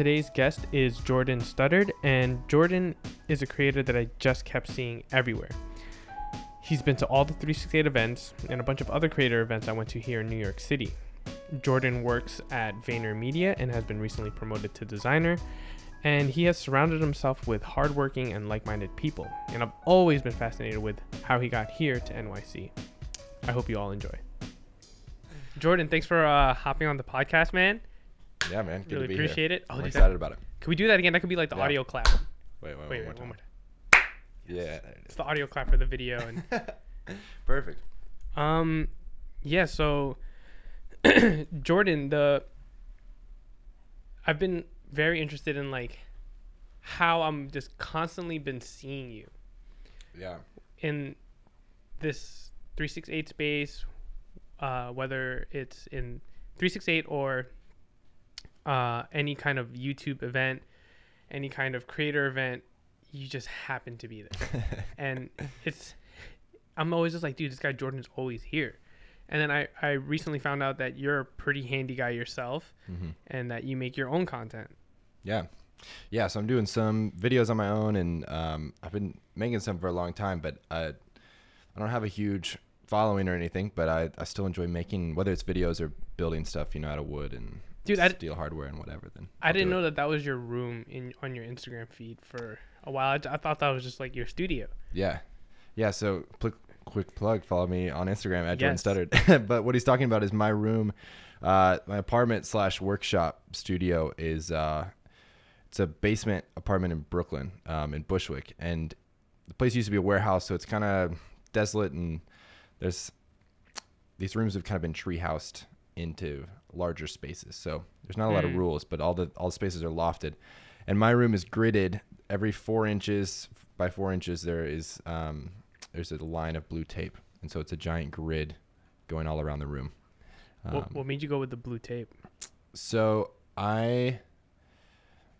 today's guest is Jordan Studdard, and Jordan is a creator that I just kept seeing everywhere. He's been to all the 368 events and a bunch of other creator events I went to here in New York City. Jordan works at VaynerMedia and has been recently promoted to designer, and he has surrounded himself with hardworking and like minded people. And I've always been fascinated with how he got here to NYC. I hope you all enjoy. Jordan, thanks for uh, hopping on the podcast, man. Yeah, man. Good really to be appreciate here. it. Oh, I'm excited that- about it. Can we do that again? That could be like the Yeah. audio clap. Wait, wait, Wait, wait, one more time. Yeah, it It's the audio clap for the video and. Perfect. Um, yeah. So, Jordan, the I've been very interested in like how I'm just constantly been seeing you Yeah. in this 368 space, uh, whether it's in 368 or uh, any kind of YouTube event, any kind of creator event, you just happen to be there. and it's I'm always just like, dude, this guy Jordan's always here. And then I, I recently found out that you're a pretty handy guy yourself hmm and that you make your own content. Yeah. Yeah. So I'm doing some videos on my own, and um, I've been making some for a long time, but I, I don't have a huge following or anything, but I, I still enjoy making whether it's videos or building stuff, you know, out of wood and Dude, I- steel hardware and whatever. Then I I'll didn't know that that was your room in on your Instagram feed for a while. I, I thought that was just like your studio. Yeah. Yeah. So pl- quick plug, follow me on Instagram at Jordan Yes. Studdard. but what he's talking about is my room, uh, my apartment slash workshop studio is, uh, it's a basement apartment in Brooklyn, um, in Bushwick. And the place used to be a warehouse. So it's kind of desolate and there's, these rooms have kind of been tree housed into larger spaces. So there's not a lot of Mm. rules, but all the, all the spaces are lofted. And my room is gridded. Every four inches by four inches there is um, there's a line of blue tape. And so it's a giant grid going all around the room. Um, what, what made you go with the blue tape? so i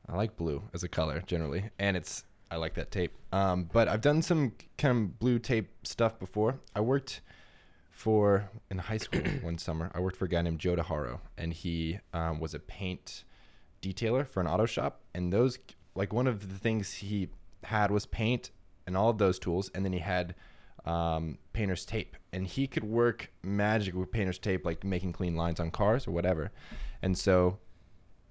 i like blue as a color generally. And it's i like that tape. Um, but i've done some kind of blue tape stuff before. I worked for in high school one summer i worked for a guy named joe DeHaro, and he um, was a paint detailer for an auto shop and those like one of the things he had was paint and all of those tools and then he had um, painter's tape and he could work magic with painter's tape like making clean lines on cars or whatever. And so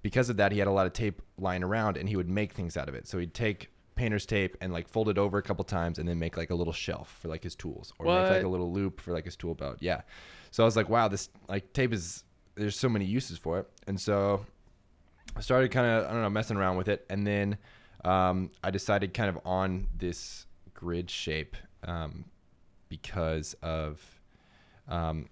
because of that he had a lot of tape lying around and he would make things out of it. So he'd take painter's tape and like fold it over a couple times and then make like a little shelf for like his tools or make like a little loop for like his tool belt. Yeah. So i was like wow this like tape is there's so many uses for it. And so I started kind of I don't know messing around with it, and then um, I decided kind of on this grid shape um, because of um,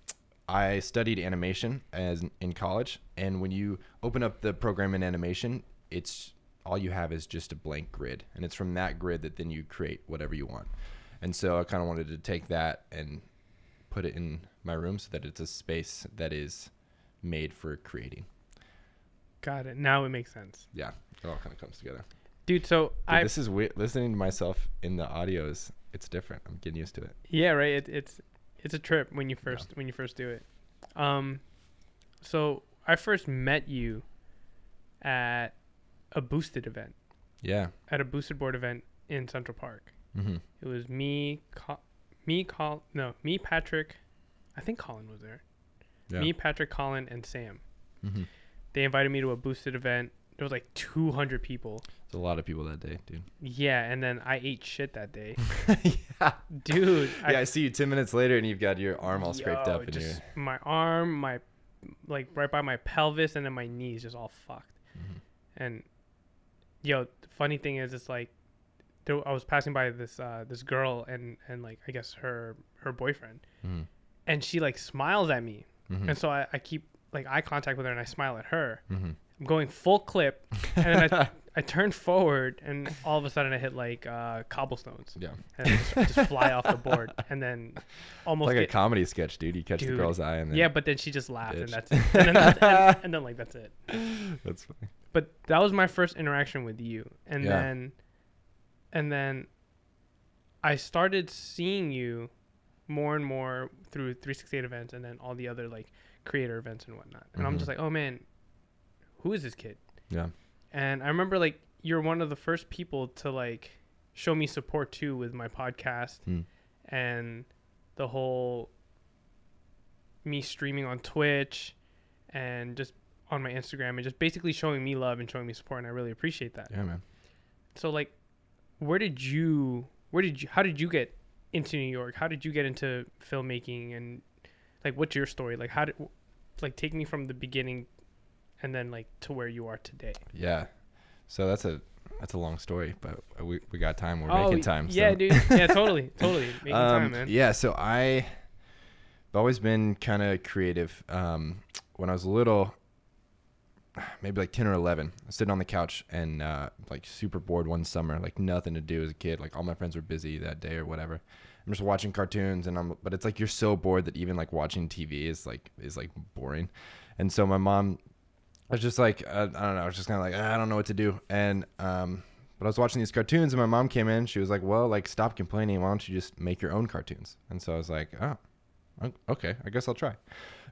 I studied animation as in college, and when you open up the program in animation, it's all you have is just a blank grid, and it's from that grid that then you create whatever you want. And so I kind of wanted to take that and put it in my room so that it's a space that is made for creating. Got it. Now it makes sense, Yeah, it all kind of comes together. dude. So I this is weird. Listening to myself in the audio is it's different. I'm getting used to it. Yeah, right. It, it's it's a trip when you first when you first do it. Um, so I first met you at a boosted event, Yeah. at a boosted board event in Central Park. Mm-hmm. It was me, Co- me, Col, no, me, Patrick. I think Colin was there. Yeah. Me, Patrick, Colin, and Sam. Mm-hmm. They invited me to a boosted event. There was like 200 people. There's a lot of people that day, dude. Yeah, and then I ate shit that day, yeah. dude. yeah, I see you ten minutes later and you've got your arm all scraped up and just you're. my arm, my like right by my pelvis, and then my knees just all fucked. Mhm. And yo, funny thing is, it's like there, I was passing by this uh, this girl and and like I guess her her boyfriend, Mhm. and she like smiles at me, Mhm. and so I, I keep like eye contact with her, and I smile at her. Mhm. I'm going full clip, and then I I turn forward, and all of a sudden I hit like uh, cobblestones, yeah. and I just, just fly off the board, and then almost like a comedy sketch, dude. You catch the girl's eye and then yeah, but then she just laughed, and that's it. And then, that's, and, and then like that's it. that's funny. But that was my first interaction with you, and Yeah. then, and then, I started seeing you more and more through 368 events, and then all the other like creator events and whatnot. And I'm Mhm. just like, oh man, who is this kid? Yeah. and I remember like you're one of the first people to like show me support too with my podcast Hmm. and the whole me streaming on Twitch and just on my Instagram and just basically showing me love and showing me support and I really appreciate that. Yeah, man. So like where did you where did you how did you get into New York? How did you get into filmmaking and like what's your story? Like how did like take me from the beginning and then like to where you are today. Yeah. So that's a that's a long story, but we we got time. We're making time. Oh, Yeah, so. dude. Yeah, totally. Totally. Making Um, time, man. Yeah, so I I've always been kind of creative. Um, when I was little, maybe like ten or eleven, sitting on the couch and uh, like super bored one summer, like nothing to do as a kid. Like all my friends were busy that day or whatever. I'm just watching cartoons and I'm, but it's like you're so bored that even like watching TV is like is like boring. And so my mom was just like, uh, I don't know. I was just kind of like, "Ah, I don't know what to do. And, um, but I was watching these cartoons and my mom came in. She was like, well, like, stop complaining. Why don't you just make your own cartoons? And so I was like, oh, okay. I guess I'll try.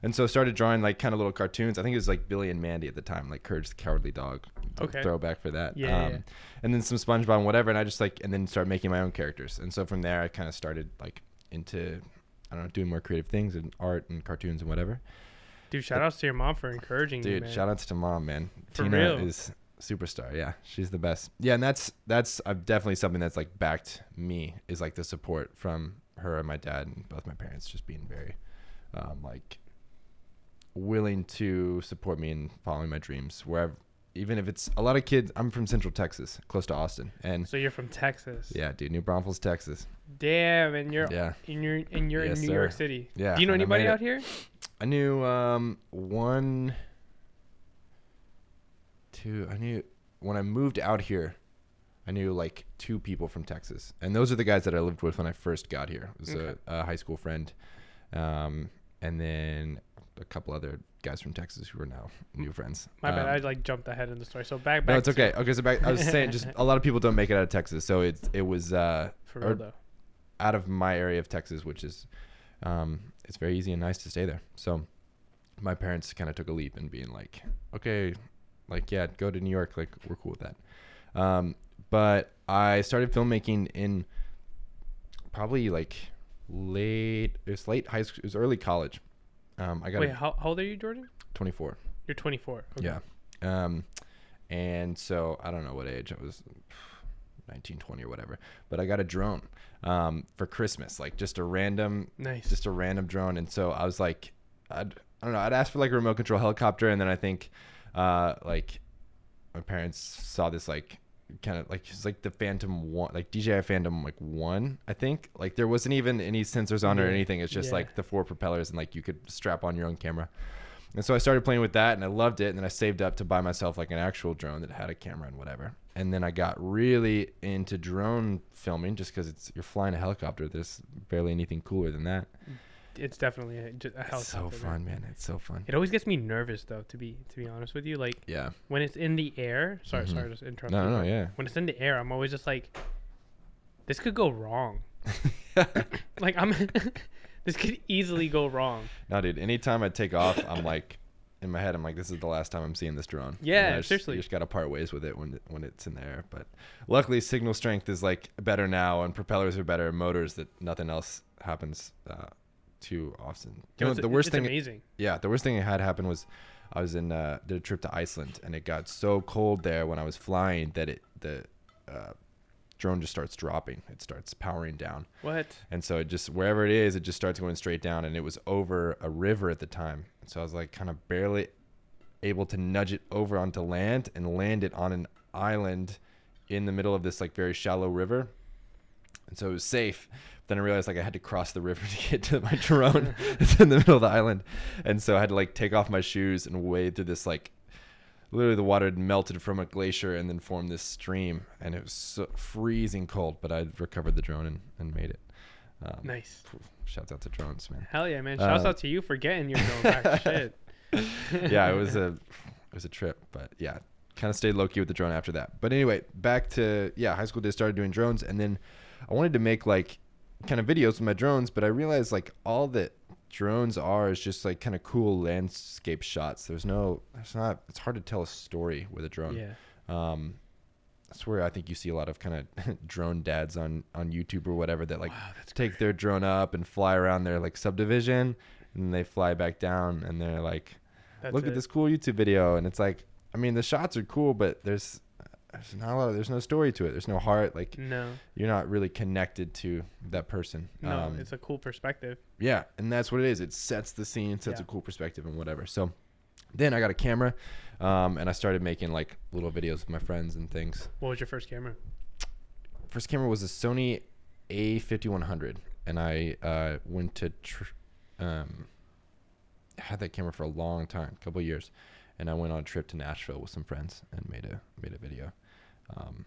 And so I started drawing like kind of little cartoons. I think it was like Billy and Mandy at the time, like Courage the Cowardly Dog. Okay. Throwback for that. Yeah, yeah, yeah. And then some SpongeBob and whatever. And I just like, and then started making my own characters. And so from there, I kind of started like into, I don't know, doing more creative things and art and cartoons and whatever. Dude, shout outs to your mom for encouraging you, Dude, shout outs to mom, man. For Tina real. is superstar. Yeah, she's the best. Yeah, and that's that's uh, definitely something that's like backed me is like the support from her and my dad and both my parents just being very um, like willing to support me in following my dreams wherever even if it's a lot of kids i'm from central texas close to austin and So you're from Texas. yeah dude new braunfels texas Damn, and you're yeah and you're and you're Yes, in New York. City. Yeah, Do you know and anybody out here? I knew um one two I knew when I moved out here I knew like two people from Texas. And those are the guys that I lived with when I first got here. It was Okay. a, a high school friend. Um and then a couple other guys from Texas who are now new friends. My bad. Um, I like jumped ahead in the story. So back back. no, it's to- okay. Okay, so back I was saying just a lot of people don't make it out of Texas. So it's it was uh real out of my area of Texas, which is um, it's very easy and nice to stay there. So my parents kind of took a leap in being like, okay, like yeah, go to New York, like we're cool with that. Um, but I started filmmaking in probably like late. It was late high school. It was early college. Um, I got Wait, a how, how old are you, Jordan? 24. You're 24. Okay. Yeah. Um, and so I don't know what age I was, 19, 20 or whatever. But I got a drone um, for Christmas, like just a random, Nice. just a random drone. And so I was like, I'd, I don't know, I'd ask for like a remote control helicopter, and then I think, uh, like, my parents saw this like kind of like it's like the Phantom one, like DJI Phantom like one, I think. Like there wasn't even any sensors on it or anything. It's just Yeah. like the four propellers, and like you could strap on your own camera. And so I started playing with that and I loved it. And then I saved up to buy myself like an actual drone that had a camera and whatever. And then I got really into drone filming just because it's you're flying a helicopter. There's barely anything cooler than that. Mm. It's definitely a, just a. It's so fun, man. It's so fun. It always gets me nervous though, to be to be honest with you. Like Yeah. when it's in the air. Sorry, Mhm. sorry, just interrupt. No, you, no, yeah. When it's in the air, I'm always just like, this could go wrong. like I'm, this could easily go wrong. No, dude. Anytime I take off, I'm like, in my head, I'm like, this is the last time I'm seeing this drone. Yeah, I just, seriously. You just got to part ways with it when when it's in the air. But luckily, signal strength is like better now, and propellers are better, motors that nothing else happens uh, too often. You know, the worst thing, amazing. yeah, the worst thing that had happened was I was in uh, did a trip to Iceland, and it got so cold there when I was flying that it the uh, drone just starts dropping. It starts powering down. What? And so it just wherever it is, it just starts going straight down. And it was over a river at the time. So I was like kind of barely able to nudge it over onto land and land it on an island in the middle of this like very shallow river. And so it was safe. Then I realized like I had to cross the river to get to my drone. it's in the middle of the island. And so I had to like take off my shoes and wade through this like literally the water had melted from a glacier and then formed this stream and it was so freezing cold but i recovered the drone and, and made it um, Nice. shouts out to drones man Hell yeah, man! Shouts Uh, out to you for getting your drone back. Shit. yeah it was a it was a trip but yeah kind of stayed low-key with the drone after that but anyway back to yeah high school days started doing drones and then i wanted to make like kind of videos with my drones but i realized like all that drones are is just like kind of cool landscape shots there's no it's not it's hard to tell a story with a drone Yeah. Um, that's where I think you see a lot of kind of drone dads on on YouTube or whatever that like wow, take their drone up and fly around their like subdivision, and they fly back down, and they're like, that's look it. at this cool YouTube video, and it's like, I mean, the shots are cool, but there's there's not a lot. Of, there's no story to it. There's no heart. Like No, you're not really connected to that person. no, Um, it's a cool perspective. yeah, and that's what it is. It sets the scene, sets Yeah. a cool perspective, and whatever. So then I got a camera, um, and I started making like little videos with my friends and things. What was your first camera? First camera was a Sony A5100, and I uh, went to tr- um, had that camera for a long time, a couple years, and I went on a trip to Nashville with some friends and made a made a video. Um,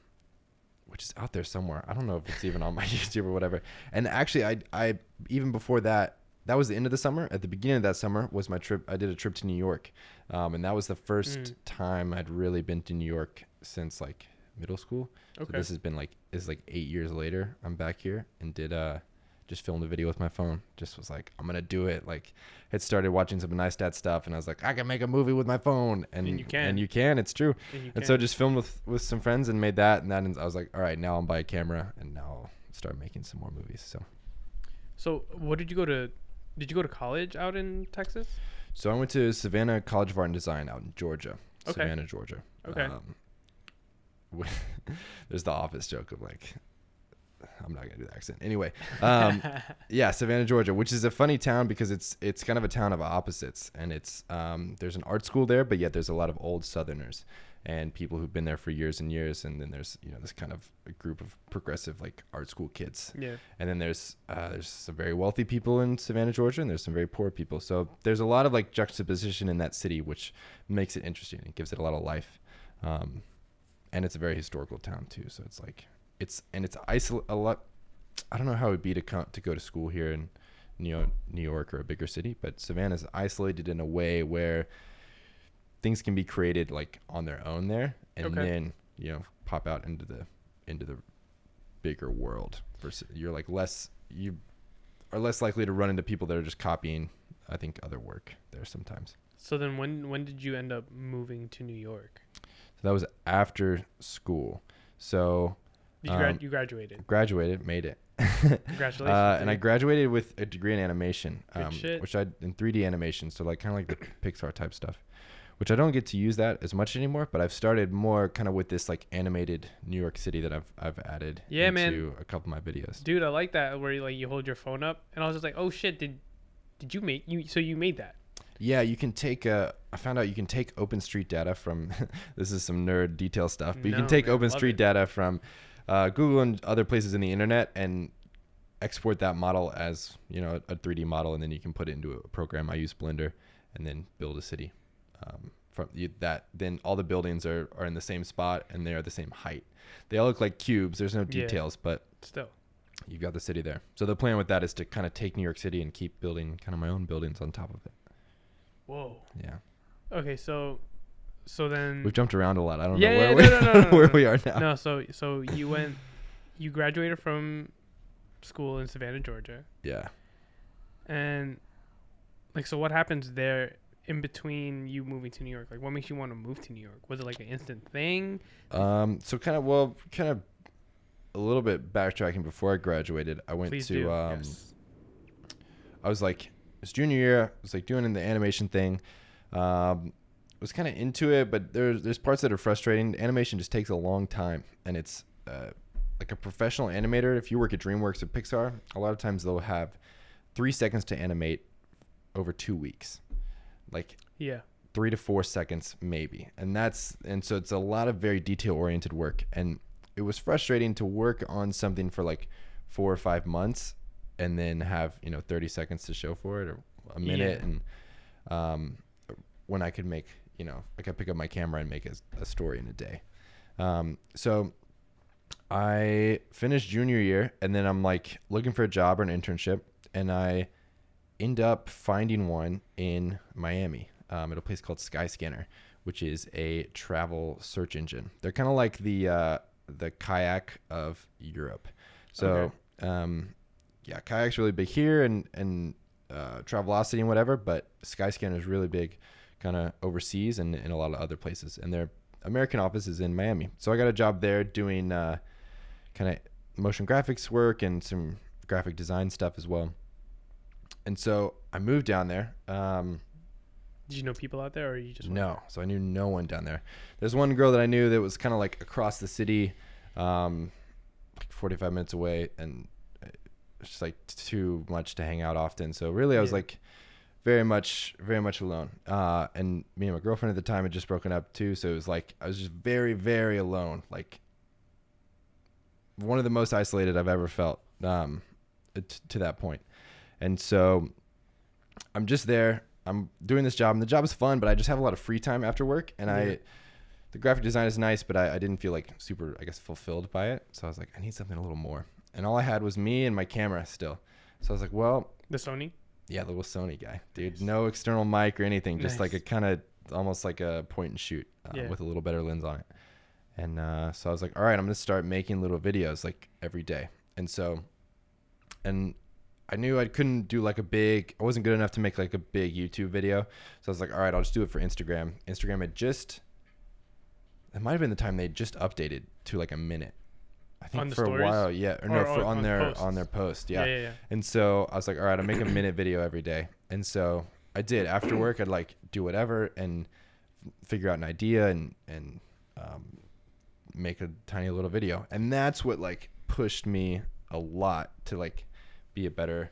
which is out there somewhere. I don't know if it's even on my YouTube or whatever. And actually, I I even before that, that was the end of the summer. At the beginning of that summer was my trip. I did a trip to New York, um, and that was the first Mm. time I'd really been to New York since like middle school. Okay. So this has been like is like eight years later. I'm back here and did uh just filmed a video with my phone. Just was like I'm gonna do it. Like had started watching some Neistat stuff, and I was like I can make a movie with my phone, and And you can. and you can. It's true. and And can. so just filmed with with some friends and made that, and then I was like, all right, now I'm buy a camera, and now I'll start making some more movies. So so what did you go to? Did you go to college out in Texas? so I went to Savannah College of Art and Design out in Georgia, Okay. Savannah, Georgia. Okay. Um, there's the office joke of like. I'm not gonna do the accent. Anyway, um, yeah, Savannah, Georgia, which is a funny town because it's it's kind of a town of opposites, and it's um, there's an art school there, but yet there's a lot of old Southerners and people who've been there for years and years, and then there's you know this kind of a group of progressive like art school kids, yeah. and then there's uh, there's some very wealthy people in Savannah, Georgia, and there's some very poor people. So there's a lot of like juxtaposition in that city, which makes it interesting. It gives it a lot of life, um, and it's a very historical town too. So it's like it's and it's isol- a lot. I don't know how it would be to come to go to school here in New York, New York or a bigger city, but Savannah's isolated in a way where things can be created like on their own there, and Okay. then you know pop out into the into the bigger world. Versus you're like less you are less likely to run into people that are just copying. I think other work there sometimes. So then when when did you end up moving to New York? So that was after school. So Did you, grad- Um, you graduated. graduated, made it. Congratulations. Uh, and I graduated with a degree in animation, um, shit. which I in 3D animation, so like kind of like the Pixar type stuff, which I don't get to use that as much anymore. But I've started more kind of with this like animated New York City that I've I've added Yeah, into man. a couple of my videos. Dude, I like that where you, like you hold your phone up and I was just like, "Oh shit, did did you make you so you made that?" Yeah, you can take. Uh, I found out you can take OpenStreet data from. this is some nerd detail stuff, but you can take man, OpenStreet it. data from uh, Google and other places in the internet and export that model as you know a 3D model, and then you can put it into a program. I use Blender, and then build a city. Um, from you, that, then all the buildings are, are in the same spot and they are the same height. They all look like cubes. There's no Yeah. details, but Still. you've got the city there. So the plan with that is to kind of take New York City and keep building kind of my own buildings on top of it. Whoa. Yeah. Okay, so so then We've jumped around a lot. I don't Yeah, know yeah, where, no, no, no, no, we, where no. we are now. no, so so you went you graduated from school in Savannah, Georgia. Yeah. And like so what happens there in between you moving to New York? Like what makes you want to move to New York? Was it like an instant thing? Um. So kind of well, kind of a little bit backtracking before I graduated. I went Please to do. um. yes. I was like, it's junior year. I was like doing in the animation thing. Um, was kind of into it, but there's there's parts that are frustrating. Animation just takes a long time, and it's uh, like a professional animator. If you work at DreamWorks or Pixar, a lot of times they'll have three seconds to animate over two weeks. Like Yeah. three to four seconds maybe and that's and so it's a lot of very detail oriented work and it was frustrating to work on something for like four or five months and then have you know 30 seconds to show for it or a minute Yeah. and um, when i could make you know i could pick up my camera and make a, a story in a day um, so i finished junior year and then i'm like looking for a job or an internship and i end up finding one in Miami um, at a place called Skyscanner, which is a travel search engine. They're kind of like the uh, the kayak of Europe. So um, yeah, kayak's really big here and and uh, Travelocity and whatever, but Skyscanner is really big, kind of overseas and in a lot of other places. And they're American office is in Miami. So I got a job there doing uh, kind of motion graphics work and some graphic design stuff as well. And so I moved down there. Um, Did you know people out there, or you just no, so I knew no one down there. There's one girl that I knew that was kind of like across the city, um, like 45 minutes away, and it's just like too much to hang out often. So really, I was Yeah. like very much, very much alone. Uh, and me and my girlfriend at the time had just broken up too, so it was like I was just very, very alone. Like one of the most isolated I've ever felt um, t- to that point. And so I'm just there. I'm doing this job, and the job is fun, but I just have a lot of free time after work. And Yeah. I, the graphic design is nice, but I, I didn't feel like super, I guess, fulfilled by it. So I was like, I need something a little more. And all I had was me and my camera still. So I was like, well, the Sony. Yeah, the little Sony guy, dude. No external mic or anything, just like a kind of almost like a point and shoot uh, Yeah. with a little better lens on it. And uh, so I was like, all right, I'm gonna start making little videos like every day. And so, and I knew I couldn't do like a big. I wasn't good enough to make like a big YouTube video. So I was like, all right, I'll just do it for Instagram. Instagram had just. It might have been the time they just updated to like a minute. I think On for a while, yeah, or, no, Or for on- on, their posts? on their post, Yeah, yeah. yeah, yeah. And so I was like, all right, I'll make a minute video every day. And so I did. After work, I'd like do whatever and figure out an idea and and um, make a tiny little video. And that's what like pushed me a lot to like be a better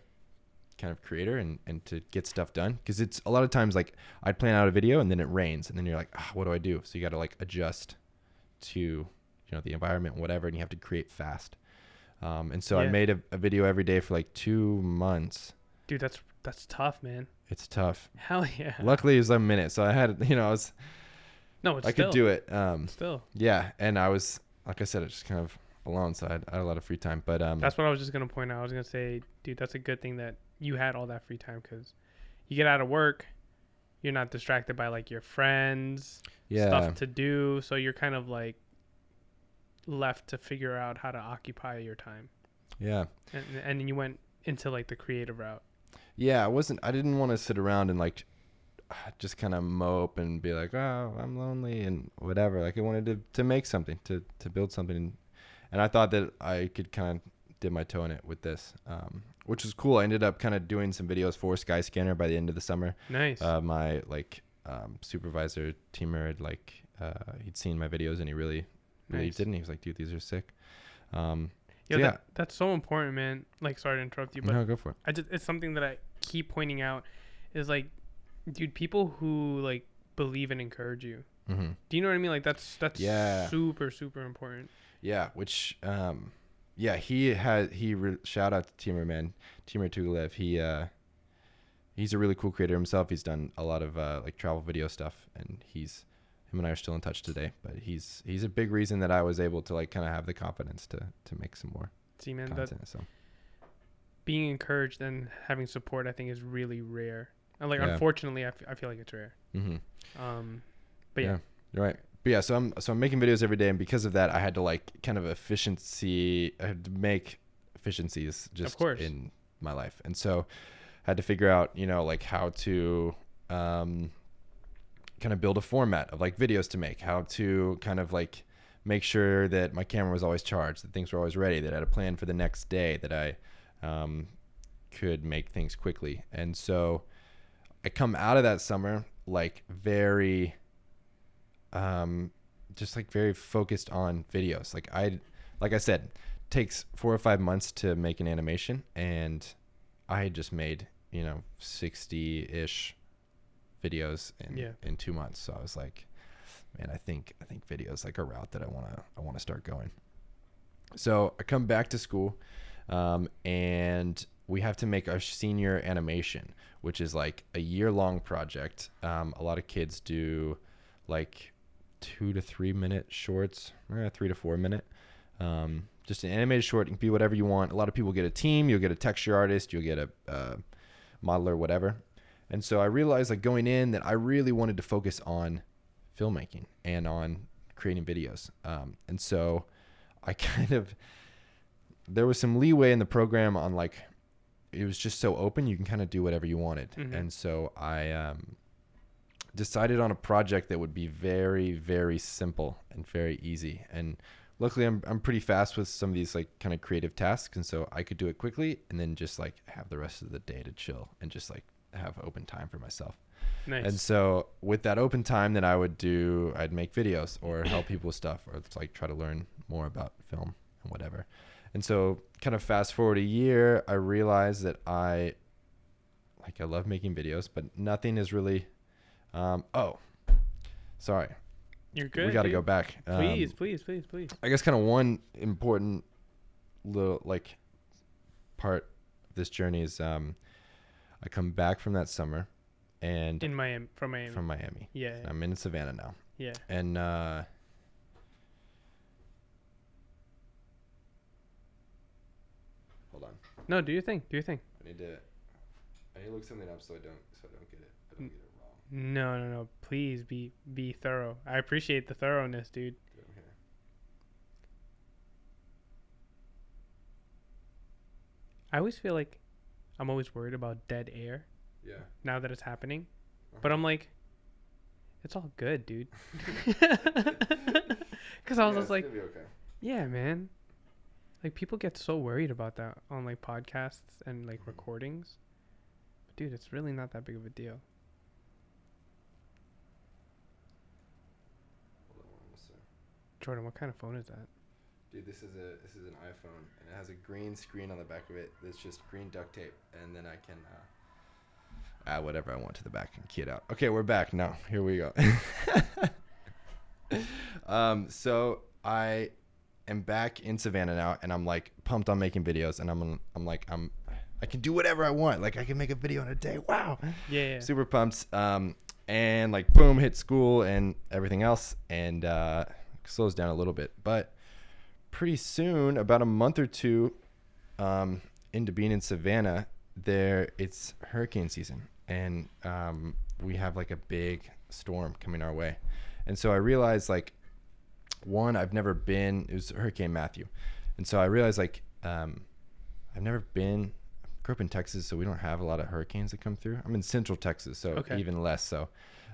kind of creator and, and to get stuff done. Because it's a lot of times like I'd plan out a video and then it rains and then you're like, ah, what do I do? So you got to like adjust to you know the environment, whatever, and you have to create fast. Um, and so I made a, a video every day for like two months. Dude, that's that's tough, man. It's tough. Hell yeah. Luckily, it was a minute, so I had you know I was no, it's I still, could do it. Um, Still, yeah, and I was like I said, it's just kind of alone, so I had, I had a lot of free time. But um, that's what I was just gonna point out. I was gonna say, dude, that's a good thing that you had all that free time because you get out of work, you're not distracted by like your friends, yeah, stuff to do, so you're kind of like left to figure out how to occupy your time, yeah, and and you went into like the creative route. yeah. I wasn't. I didn't want to sit around and like just kind of mope and be like, oh, I'm lonely and whatever. Like I wanted to to make something, to to build something, and I thought that I could kind of dip my toe in it with this, um, which was cool. I ended up kind of doing some videos for Skyscanner by the end of the summer. Nice. uh, my like um, supervisor teamer had like uh, he'd seen my videos and he really Nice. it and he was like dude these are sick um Yo, so yeah that, that's so important, man. Like, sorry to interrupt you, but no go for it I just it's something that I keep pointing out is like, dude, people who like believe and encourage you. mm-hmm. Do you know what I mean? Like that's that's Yeah. super super important. yeah which um yeah he had he re- shout out to teamer man teamer Tugulev he uh he's a really cool creator himself he's done a lot of uh like travel video stuff and he's him and I are still in touch today but he's he's a big reason that I was able to like kind of have the confidence to to make some more See, man, that content so being encouraged and having support, I think, is really rare. And like, Yeah. unfortunately, I, f- I feel like it's rare. mm-hmm. Um, but yeah, You're right. But yeah, so I'm so I'm making videos every day, and because of that, I had to like kind of efficiency. I had to make efficiencies just course. in my life, and so I had to figure out, you know, like how to um, kind of build a format of like videos to make, how to kind of like make sure that my camera was always charged, that things were always ready, that I had a plan for the next day, that I um, could make things quickly, and so I come out of that summer like very um just like very focused on videos. Like i like i said takes four or five months to make an animation and i just made you know 60-ish videos in Yeah. in two months so i was like man i think i think videos like a route that i want to i want to start going so i come back to school um, and we have to make our senior animation which is like a year long project um, a lot of kids do like two to three minute shorts, eh, three to four minute. Um, just an animated short. It can be whatever you want. A lot of people get a team. You'll get a texture artist. You'll get a uh, modeler, whatever. And so I realized, like going in, that I really wanted to focus on filmmaking and on creating videos. Um, and so I kind of there was some leeway in the program on like it was just so open you can kind of do whatever you wanted. Mhm. And so I um, decided on a project that would be very, very simple and very easy. And luckily, I'm I'm pretty fast with some of these like kind of creative tasks, and so I could do it quickly and then just like have the rest of the day to chill and just like have open time for myself. Nice. And so with that open time, then I would do I'd make videos or help people with stuff or it's like try to learn more about film and whatever. And so kind of fast forward a year, I realized that I like I love making videos, but nothing is really um oh sorry. You're good. we got to go back. Um, Please, please, please, please. I guess kind of one important little like part of this journey is um I come back from that summer and In Miami, from Miami. from Miami. yeah, I'm in Savannah now. yeah. And uh Hold on. No, do your thing. Do your thing. I need to I need to look something up so I don't so I don't get it. I don't get it wrong. No, no, no. Please be be thorough. I appreciate the thoroughness, dude. Get over here. I always feel like I'm always worried about dead air Yeah. now that it's happening, Uh-huh. but I'm like, it's all good, dude. Because I was Yeah, just like, okay. yeah, man. Like people get so worried about that on like podcasts and like recordings, but dude, it's really not that big of a deal. Hold on one sec. Jordan, what kind of phone is that? Dude, this is a this is an iPhone and it has a green screen on the back of it that's just green duct tape and then I can uh, add whatever I want to the back and key it out. Okay, we're back now. Here we go. um, so I am back in Savannah now and I'm like pumped on making videos and I'm I'm like I'm I can do whatever I want. Like I can make a video in a day. Wow Yeah, yeah. super pumped. Um, and like boom, hit school and everything else, and uh, slows down a little bit. But pretty soon, about a month or two um, into being in Savannah, there it's hurricane season, and um, we have like a big storm coming our way. And so I realized like one, I've never been. It was Hurricane Matthew, and so I realized like um, I've never been. Grew up in Texas, so we don't have a lot of hurricanes that come through. I'm in Central Texas, so Okay. even less. So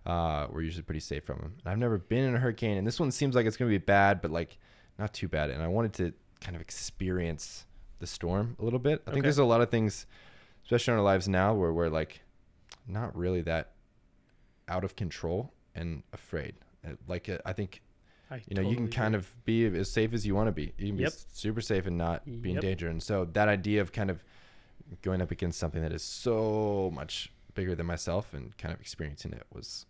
uh, we're usually pretty safe from them. And I've never been in a hurricane, and this one seems like it's gonna be bad, but like not too bad. And I wanted to kind of experience the storm a little bit. I think Okay. there's a lot of things, especially in our lives now, where we're like not really that out of control and afraid. Uh, Like uh, I think I you know you can kind agree. of be as safe as you want to be. You can Yep. be super safe and not be in danger. And so that idea of kind of going up against something that is so much bigger than myself and kind of experiencing it was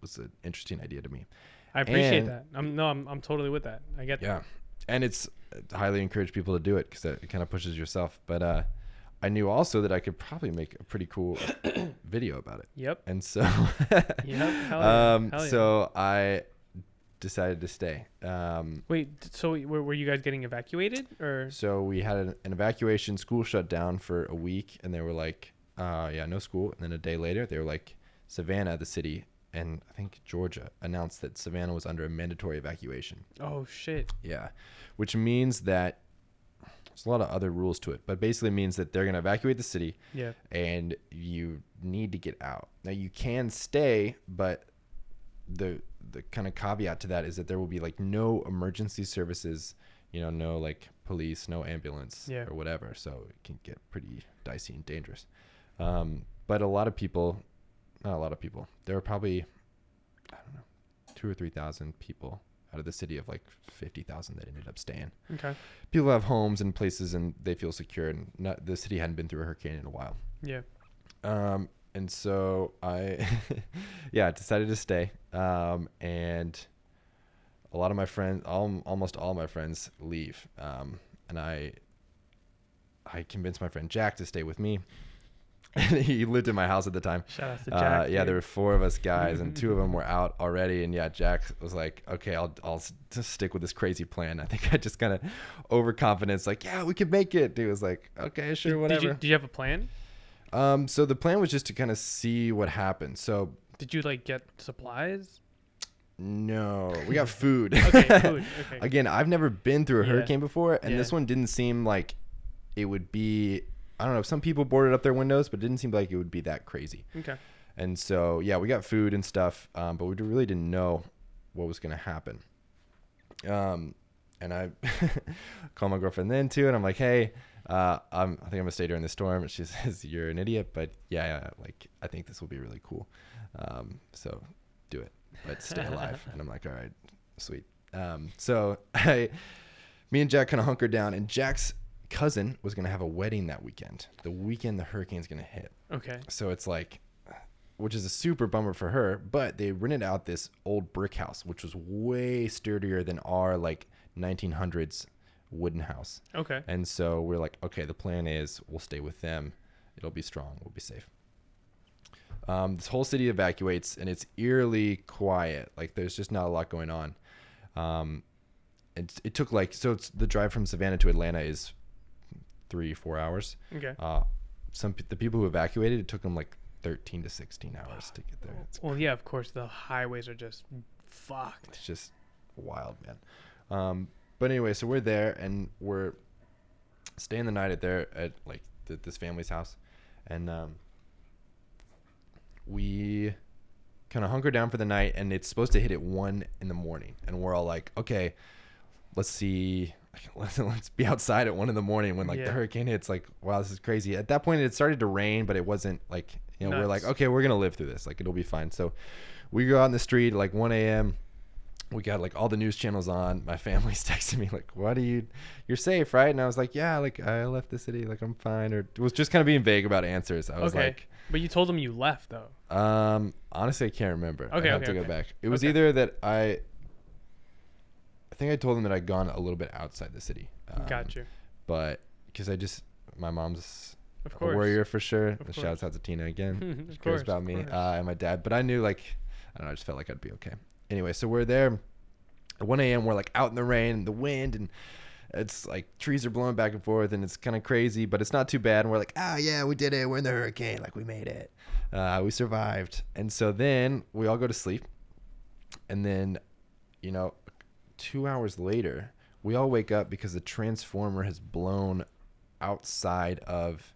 was an interesting idea to me. I appreciate and- that. I'm no, I'm I'm totally with that. I get Yeah, and it's I highly encourage people to do it because it kind of pushes yourself. But uh, I knew also that I could probably make a pretty cool video about it, Yep. and so Yep. Yeah. um, yeah. so I decided to stay. Um, Wait, so were, were you guys getting evacuated or? So we had an, an evacuation. School shut down for a week, and they were like, uh, "Yeah, no school." And then a day later, they were like, "Savannah, the city, and I think Georgia announced that Savannah was under a mandatory evacuation." Oh shit. Yeah, which means that there's a lot of other rules to it, but basically means that they're gonna evacuate the city, Yeah. and you need to get out. Now you can stay, but the the kind of caveat to that is that there will be like no emergency services, you know, no like police, no ambulance Yeah. or whatever. So it can get pretty dicey and dangerous. Um, but a lot of people, not a lot of people, there were probably I don't know, two or three thousand people out of the city of like fifty thousand that ended up staying. Okay. People have homes and places and they feel secure, and not, the city hadn't been through a hurricane in a while. Yeah. Um, and so I, yeah, decided to stay. Um, and a lot of my friends, all, almost all my friends leave. Um, and I, I convinced my friend Jack to stay with me. And he lived in my house at the time. Shout out to Uh, yeah, dude. there were four of us guys, and two of them were out already. And yeah, Jack was like, "Okay, I'll I'll just stick with this crazy plan." I think I just kind of overconfidence, like, "Yeah, we could make it." He was like, "Okay, sure, Did- whatever." Did you, did you have a plan? Um, so the plan was just to kind of see what happened. So Did you like get supplies? no, we got food. Okay, food. Okay. Again, I've never been through a Yeah. hurricane before, and this one didn't seem like it would be. I don't know. Some people boarded up their windows, but it didn't seem like it would be that crazy. Okay. And so yeah, we got food and stuff, um, but we really didn't know what was gonna happen. Um, and I called my girlfriend then too, and I'm like, hey, uh, I'm, I think I'm gonna stay during the storm. And she says, you're an idiot, but yeah, yeah, like I think this will be really cool. Um, so do it, but stay alive. and I'm like, all right, sweet. Um, so I, me and Jack kind of hunkered down, and Jack's cousin was gonna have a wedding that weekend. The weekend the hurricane's gonna hit. Okay. So it's like, which is a super bummer for her. But they rented out this old brick house, which was way sturdier than our like 1900s wooden house. Okay. And so we're like, okay, the plan is we'll stay with them. It'll be strong. We'll be safe. Um, this whole city evacuates, and it's eerily quiet. Like there's just not a lot going on. Um, it, it took like so. It's the drive from Savannah to Atlanta is three four hours. Okay. Uh, some the people who evacuated it took them like 13 to 16 hours to get there. It's, Well, yeah, of course the highways are just fucked. it's just wild, man. Um, but anyway, so we're there and we're staying the night at there at like th- this family's house, and um, we kind of hunker down for the night, and it's supposed to hit at one in the morning, and we're all like, okay, let's see. Let's, be outside at one in the morning when like Yeah. the hurricane hits. Like, wow, this is crazy. At that point, it started to rain, but it wasn't like you know we're like, okay, we're gonna live through this. Like, it'll be fine. So we go out in the street like 1 a.m. We got like all the news channels on. My family's texting me like, "What are you? You're safe, right?" And I was like, "Yeah, like I left the city, like I'm fine." Or was just kind of being vague about answers. I was Okay. like, But you told them you left though. um, honestly, I can't remember. Okay, I have okay, to go okay. back. It was either that I think I told them that I'd gone a little bit outside the city. Um, Got you. But because I just, my mom's Of a course. warrior for sure. Of Shouts out to Tina again. of She course. cares about me uh, and my dad. But I knew like, I don't know. I just felt like I'd be okay. Anyway, so we're there. At 1 a.m. We're like out in the rain and the wind and. It's like trees are blowing back and forth, and it's kind of crazy, but it's not too bad. And we're like, ah, yeah, we did it. We're in the hurricane. Like, we made it. Uh, we survived. And so then we all go to sleep. And then, you know, two hours later, we all wake up because the transformer has blown outside of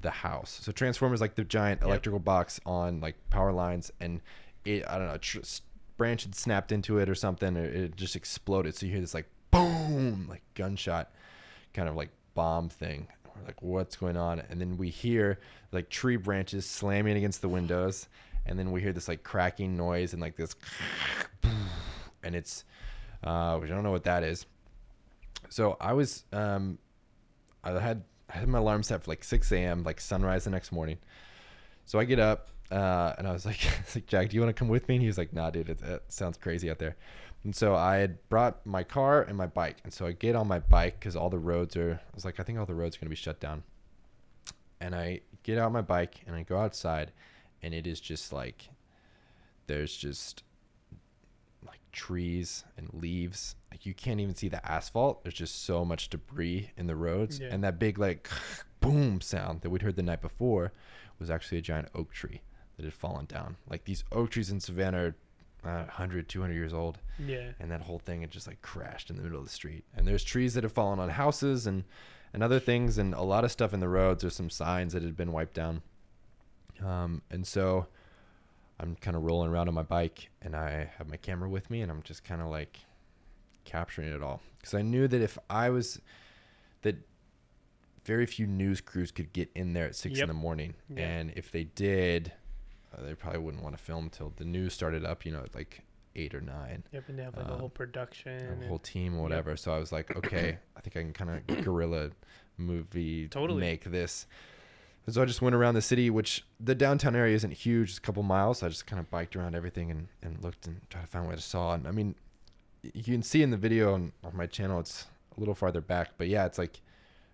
the house. So transformer is like the giant Yep. electrical box on like power lines, and it I don't know, a tr- branch had snapped into it or something, or it just exploded. So you hear this like boom, like gunshot, kind of like bomb thing. We're like, what's going on? And then we hear like tree branches slamming against the windows, and then we hear this like cracking noise and like this, and it's uh, I don't know what that is. So I was um, I had I had my alarm set for like 6 a.m. like sunrise the next morning. So I get up uh, and I was like, like, Jack, do you want to come with me? And he was like, Nah, dude, it, it sounds crazy out there. And so I had brought my car and my bike, and so I get on my bike because all the roads are. I was like, I think all the roads are gonna be shut down. And I get out my bike and I go outside, and it is just like, there's just trees and leaves. Like you can't even see the asphalt. There's just so much debris in the roads, Yeah. and that big like boom sound that we'd heard the night before was actually a giant oak tree that had fallen down. Like these oak trees in Savannah are uh, 100, 200 years old, Yeah. and that whole thing had just like crashed in the middle of the street. And there's trees that have fallen on houses and and other things, and a lot of stuff in the roads. There's some signs that had been wiped down. Um, and so I'm kind of rolling around on my bike, and I have my camera with me, and I'm just kind of like capturing it all because I knew that if I was that very few news crews could get in there at six Yep. in the morning, Yeah. and if they did, uh, they probably wouldn't want to film till the news started up. You know, at like eight or nine Yep. And they have like a Um, whole production. a whole team or Yep. whatever. So I was like, okay, I think I can kind of guerrilla movie Totally. make this. And so I just went around the city, which the downtown area isn't huge, it's a couple miles. So I just kind of biked around everything and, and looked and tried to find what I saw. And I mean, you can see in the video on, on my channel, it's a little farther back, but yeah, it's like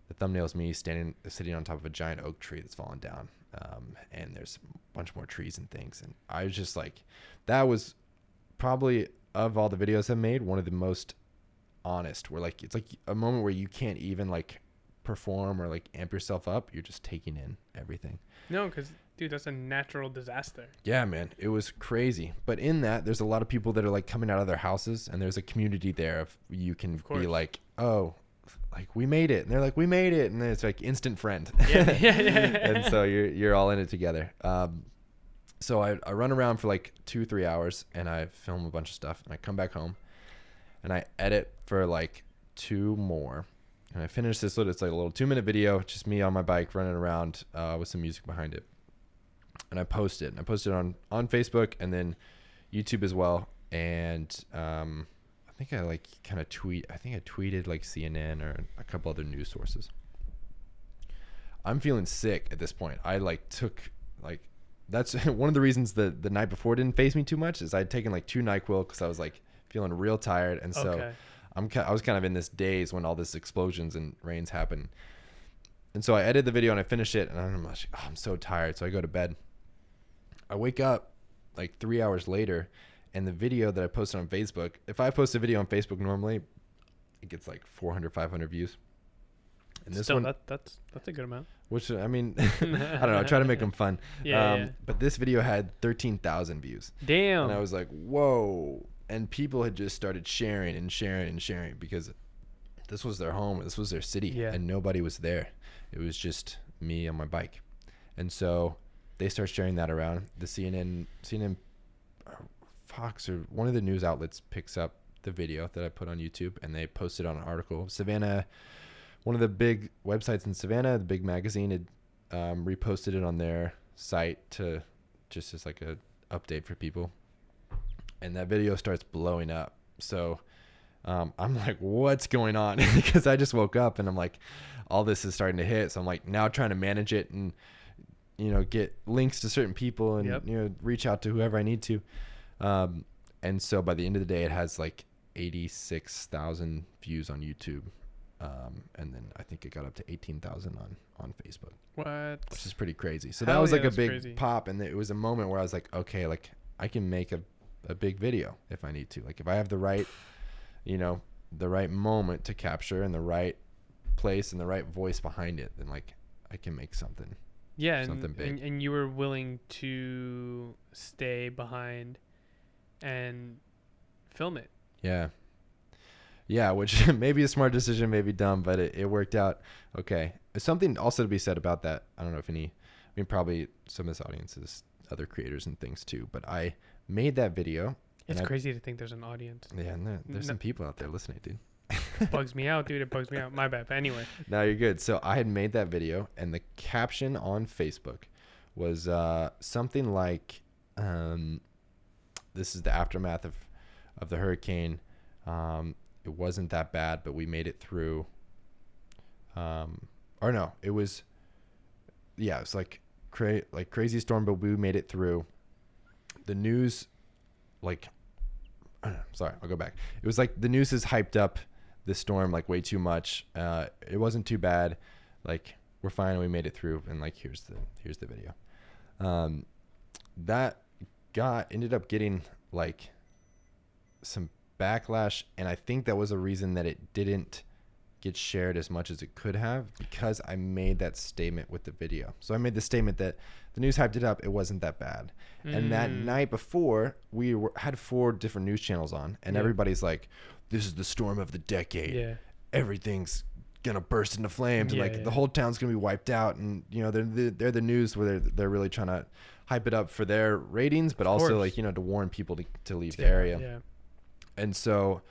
the thumbnail's me standing, sitting on top of a giant oak tree that's fallen down. Um, and there's a bunch more trees and things. And I was just like, that was probably of all the videos I've made, one of the most honest. Where like it's like a moment where you can't even like perform or like amp yourself up. You're just taking in everything. No, because dude, that's a natural disaster. Yeah, man, it was crazy. But in that, there's a lot of people that are like coming out of their houses, and there's a community there of you can be like, oh, like we made it, and they're like, we made it, and then it's like instant friend. Yeah, yeah, yeah. and so you're you're all in it together. Um, So I, I run around for like two, three hours and I film a bunch of stuff and I come back home and I edit for like two more. And I finish this little, it's like a little two minute video, just me on my bike running around uh, with some music behind it. And I post it. And I post it on, on Facebook and then YouTube as well. And um, I think I like kind of tweet, I think I tweeted like CNN or a couple other news sources. I'm feeling sick at this point. I like took like that's one of the reasons that the night before didn't phase me too much is I'd taken like two Nyquil because I was like feeling real tired, and so okay. I'm I was kind of in this daze when all this explosions and rains happen. And so I edited the video and I finished it, and I'm like, oh, I'm so tired, so I go to bed. I wake up like three hours later, and the video that I posted on Facebook. If I post a video on Facebook normally, it gets like 400, 500 views. And this Still, one, that, that's that's a good amount. which I mean, I don't know. I try to make them fun. Yeah, um, yeah. But this video had 13,000 views. Damn. And I was like, whoa. And people had just started sharing and sharing and sharing because this was their home. This was their city. Yeah. And nobody was there. It was just me on my bike. And so they start sharing that around. The CNN, CNN, Fox, or one of the news outlets picks up the video that I put on YouTube and they posted on an article. Savannah, one of the big websites in Savannah, the big magazine, had um, reposted it on their site to just as like a update for people. And that video starts blowing up. So um, I'm like, what's going on? because I just woke up and I'm like, all this is starting to hit. So I'm like now trying to manage it and you know get links to certain people and Yep. you know reach out to whoever I need to. Um, and so by the end of the day, it has like 86,000 views on YouTube. Um, and then I think it got up to 18,000 on, on Facebook, what? which is pretty crazy. So Hell that was yeah, like a big crazy. pop. And it was a moment where I was like, okay, like I can make a, a big video if I need to. Like if I have the right, you know, the right moment to capture and the right place and the right voice behind it, then like I can make something. Yeah, and, something big. and and you were willing to stay behind and film it. Yeah. Yeah, which may be a smart decision, maybe dumb, but it, it worked out okay. There's something also to be said about that. I don't know if any, I mean, probably some of this audience is other creators and things too, but I made that video. It's I- crazy to think there's an audience. Yeah, and there, there's No- some people out there listening, dude. bugs me out, dude. It bugs me out. My bad. But anyway, No, you're good. So I had made that video, and the caption on Facebook was uh, something like, um, "This is the aftermath of of the hurricane. Um, it wasn't that bad, but we made it through." Um, or no, it was, yeah, it's like cra- like crazy storm, but we made it through. The news, like, sorry, I'll go back. It was like the news has hyped up the storm like way too much. Uh, it wasn't too bad. Like we're fine. We made it through. And like here's the here's the video. Um, that got ended up getting like some backlash, and I think that was a reason that it didn't get shared as much as it could have because I made that statement with the video. So I made the statement that the news hyped it up. It wasn't that bad. And that Mm. night before, we were, had four different news channels on, and Yeah. everybody's like, "This is the storm of the decade. yeah, Everything's gonna burst into flames, and like yeah. the whole town's gonna be wiped out." And you know, they're the, they're the news where they're they're really trying to hype it up for their ratings, but Of also course. like you know to warn people to to leave the area. Yeah, And so